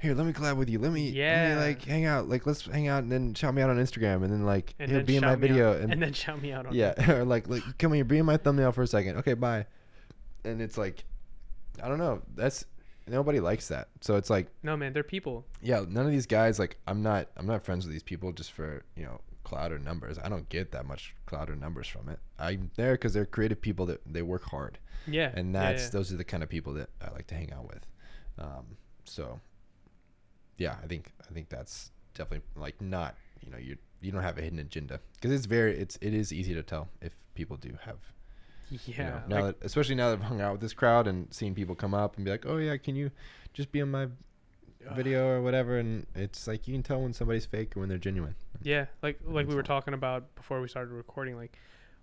here, let me collab with you. Let me, let me Yeah. like hang out. Like let's hang out and then shout me out on Instagram and then like And here, then be in my video and, and, then shout me out on yeah, or like like come here, be in my thumbnail for a second. Okay, bye. And it's like I don't know. That's nobody likes that. So it's like No, man, they're people. yeah, none of these guys like I'm not I'm not friends with these people just for you know cloud or numbers. I don't get that much cloud or numbers from it. I'm there because they're creative people that they work hard, Yeah. and yeah, that's yeah. those are the kind of people that I like to hang out with. Um, so yeah, I think I think that's definitely like not you know you you don't have a hidden agenda because it's very it's it is easy to tell if people do have yeah. you know, now like, that, especially now that I've hung out with this crowd and seen people come up and be like, "Oh yeah, can you just be in my video or whatever?" And it's like you can tell when somebody's fake or when they're genuine. Yeah, like like we were all. talking about before we started recording, like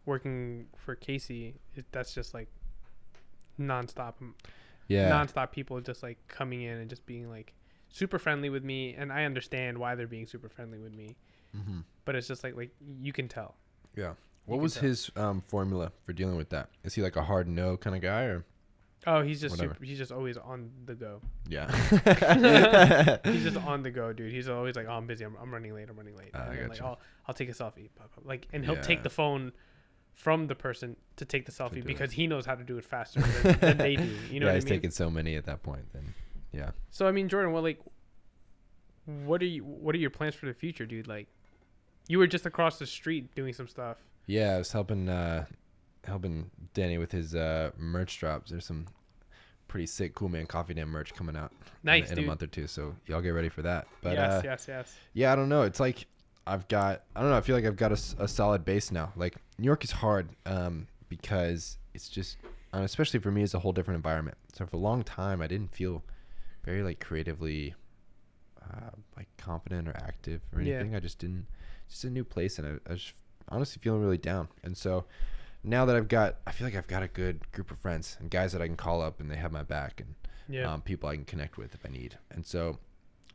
working for Casey. It, that's just like nonstop, m- Yeah, nonstop people just like coming in and just being like super friendly with me, and I understand why they're being super friendly with me. hmm But it's just like like you can tell. yeah. What was tell. his um, formula for dealing with that? Is he like a hard no kind of guy or? Oh, he's just super, he's just always on the go. Yeah. He's just on the go, dude. He's always like, "Oh, I'm busy. I'm, I'm running late. I'm running late." Ah, I and then, like. I'll I'll take a selfie. Like, and he'll Yeah. take the phone from the person to take the selfie it. because he knows how to do it faster than, than they do. You know yeah, what I he's mean? taking so many at that point. Then, yeah. So I mean, Jordan, what like, what are you? What are your plans for the future, dude? Like, you were just across the street doing some stuff. Yeah, I was helping uh helping Danny with his uh merch drops. There's some pretty sick cool man coffee Dan merch coming out in a- Nice, in, dude. a month or two. So y'all get ready for that. But yes, uh yes, yes. yeah, I don't know. It's like I've got I don't know, I feel like I've got a solid base now. Like New York is hard um because it's just uh, especially for me it's a whole different environment. So for a long time I didn't feel very like creatively uh, like confident or active or Yeah. anything. I just didn't just a new place and I, I was honestly feeling really down. And so now that I've got I feel like I've got a good group of friends and guys that I can call up and they have my back and Yeah. um, people I can connect with if I need. And so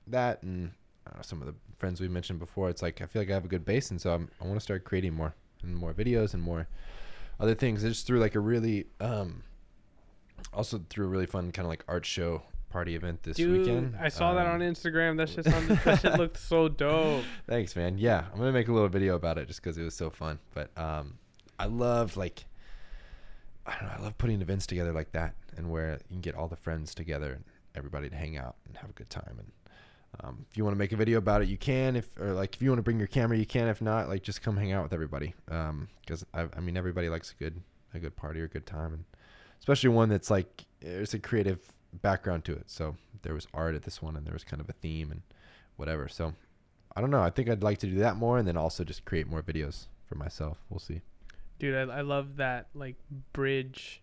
that and know, some of the friends we mentioned before, it's like I feel like I have a good base, and so I'm, I want to start creating more and more videos and more other things. I just threw like a really um, also through a really fun kind of like art show party event this Dude, weekend. I saw that Um, on Instagram. That shit sounded, that shit looked so dope. Thanks, man. Yeah, I'm gonna make a little video about it just because it was so fun. But um, I love like I don't know. I love putting events together like that, and where you can get all the friends together and everybody to hang out and have a good time. And um, if you want to make a video about it, you can. If or like if you want to bring your camera, you can. If not, like just come hang out with everybody. Because I, I mean, everybody likes a good a good party or a good time, and especially one that's like it's a creative background to it. So there was art at this one, and there was kind of a theme and whatever. So I don't know. I think I'd like to do that more, and then also just create more videos for myself. We'll see. Dude, I, I love that like bridge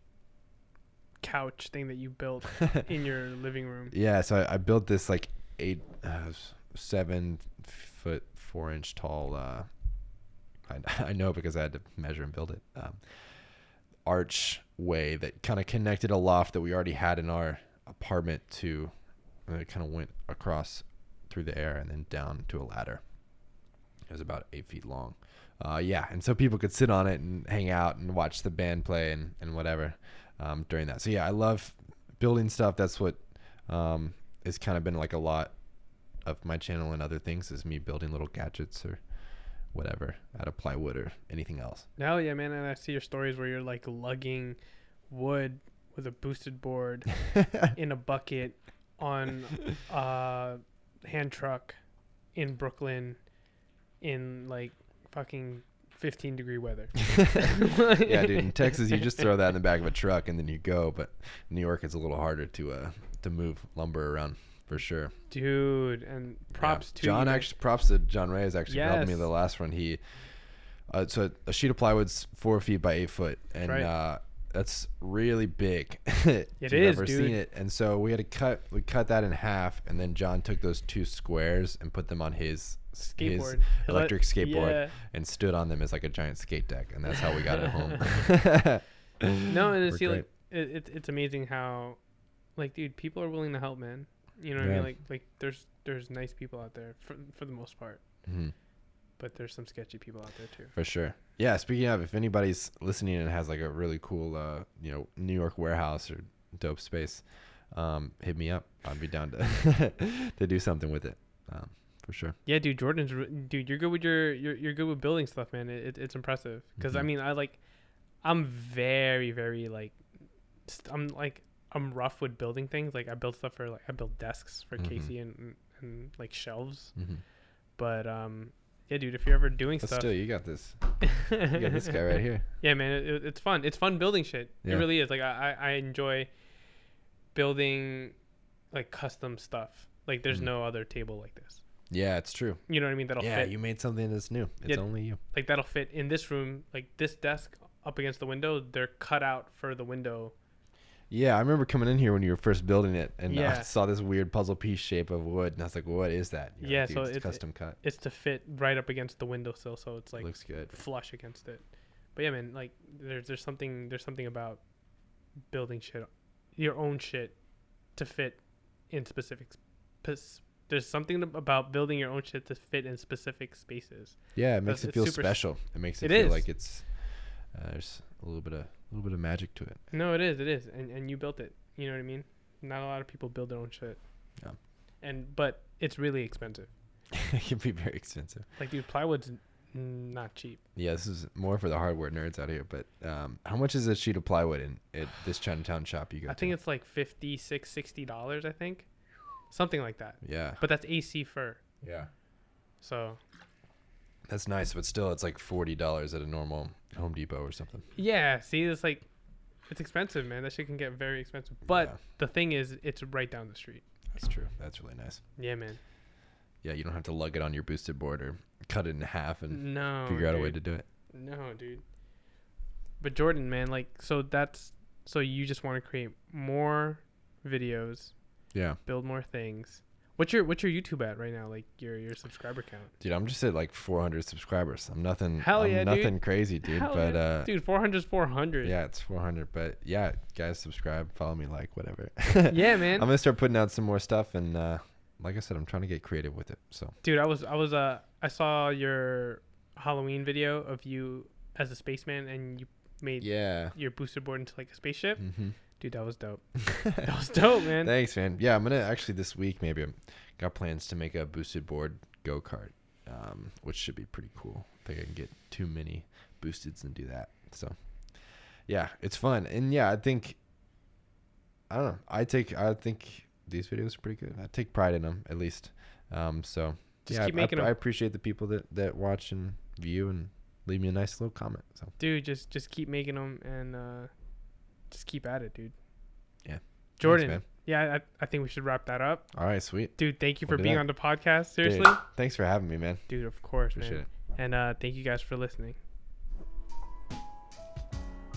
couch thing that you built in your living room. Yeah, so I, I built this like eight, uh, seven foot four inch tall. Uh, I, I know because I had to measure and build it. Um, archway that kind of connected a loft that we already had in our apartment to, and it kind of went across through the air and then down to a ladder. It was about eight feet long. Uh, yeah, and so people could sit on it and hang out and watch the band play and, and whatever um, during that. So yeah, I love building stuff. That's what um, has kind of been like a lot of my channel and other things is me building little gadgets or whatever out of plywood or anything else. Hell yeah, man! And I see your stories where you're like lugging wood with a boosted board in a bucket on a hand truck in Brooklyn in like fucking 15 degree weather. yeah, dude. In Texas, you just throw that in the back of a truck and then you go. But New York, it's a little harder to uh to move lumber around for sure. Dude, and props Yeah. to John. Actually, props to John Reyes actually for helping me the last one. He, uh, so a sheet of plywood's four feet by eight foot, and Right. uh, that's really big. It is, dude. seen it, and so we had to cut. We cut that in half, and then John took those two squares and put them on his his skateboard. He'll electric skateboard Yeah. and stood on them as like a giant skate deck, and that's how we got it home. No, and great. like, it, it, it's amazing how, like, dude, people are willing to help, man. You know what I mean? Like, like there's there's nice people out there for for the most part, Mhm. But there's some sketchy people out there too. For sure. Yeah. Speaking of, if anybody's listening and has like a really cool, uh, you know, New York warehouse or dope space, um, hit me up. I'd be down to to do something with it, um, for sure. Yeah, dude, Jordan's dude. You're good with your you're, you're good with building stuff, man. It, it, it's impressive. Because I Mhm. mean, I like, I'm very very like, st- I'm like I'm rough with building things. Like I build stuff for like I build desks for Mhm. Casey and, and and like shelves. Mm-hmm. But um, yeah, dude, if you're ever doing But stuff, still, you got this. You got this guy right here. Yeah, man, it, it- it's fun. It's fun building shit. It really is. Like I, I I enjoy building like custom stuff. Like there's Mhm. no other table like this. Yeah, it's true. You know what I mean? That'll yeah, fit. you made something that's new. It's Yeah. only you. like that'll fit in this room. Like this desk up against the window, they're cut out for the window. Yeah, I remember coming in here when you were first building it, and I saw this weird puzzle piece shape of wood, and I was like, "What is that?" You're Yeah, "Dude, so it's it's- custom cut. It's to fit right up against the windowsill, so it's like Looks good. flush against it. But yeah, man, like there's there's something there's something about building shit, your own shit, to fit in specific. Sp- there's something about building your own shit to fit in specific spaces. Yeah, it makes That's- it feel special. It makes it, It feel is. like it's uh, there's a little bit of little bit of magic to it. No, it is, it is, and and you built it. You know what I mean? Not a lot of people build their own shit. Yeah. And but it's really expensive. it can be very expensive. Like dude, plywood's n- not cheap. Yeah, this is more for the hardware nerds out here. But um, how much is a sheet of plywood in at this Chinatown shop you go I to? think it's like 56 60 dollars. I think, something like that. yeah, But that's AC fir. yeah, So that's nice. But still, it's like forty dollars at a normal Home Depot or something. yeah, see, it's like it's expensive, man. That shit can get very expensive. But Yeah, the thing is, it's right down the street. that's true. That's really nice. Yeah, man. Yeah, you don't have to lug it on your boosted board or cut it in half and No. figure out a way to do it. No, dude. But Jordan, man, like, so that's so you just want to create more videos, Yeah, build more things. What's your what's your YouTube at right now? Like your your subscriber count? dude, I'm just at like 400 subscribers. I'm nothing. Hell I'm yeah, dude. nothing crazy, dude. Hell but yeah. uh, Dude, 400 is 400. yeah, it's 400. But yeah, guys, subscribe, follow me, like whatever. Yeah, man. I'm gonna start putting out some more stuff, and uh, like I said, I'm trying to get creative with it. So Dude, I was I was uh I saw your Halloween video of you as a spaceman and you made yeah. your boosted board into like a spaceship. hmm Dude, that was dope. That was dope, man. Thanks, man. Yeah, I'm gonna actually this week maybe I'm, got plans to make a boosted board go kart, um, which should be pretty cool. I think I can get too many boosteds and do that. So yeah, it's fun, and yeah, I think I don't know. I take I think these videos are pretty good. I take pride in them at least. Um, so Just yeah, keep I- making I, I appreciate the people that that watch and view and leave me a nice little comment. So Dude, just just keep making them and uh just keep at it, dude. Yeah. Thanks, Jordan. man. yeah, I, I think we should wrap that up. All right, sweet. Dude, thank you We'll for being that. on the podcast. Dude, Seriously. thanks for having me, man. Dude, of course, Appreciate man. it. And uh, thank you guys for listening.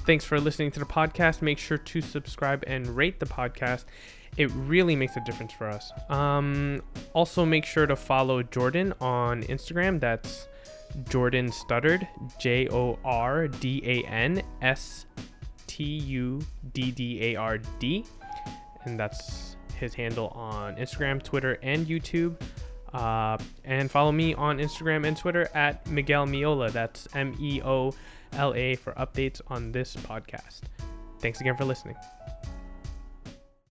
Thanks for listening to the podcast. Make sure to subscribe and rate the podcast. It really makes a difference for us. Um, also, make sure to follow Jordan on Instagram. That's Jordan Studdard, J O R D A N S T U D D A R D. And that's his handle on Instagram, Twitter, and YouTube. Uh, and follow me on Instagram and Twitter at Miguel Meola. That's M E O L A for updates on this podcast. Thanks again for listening.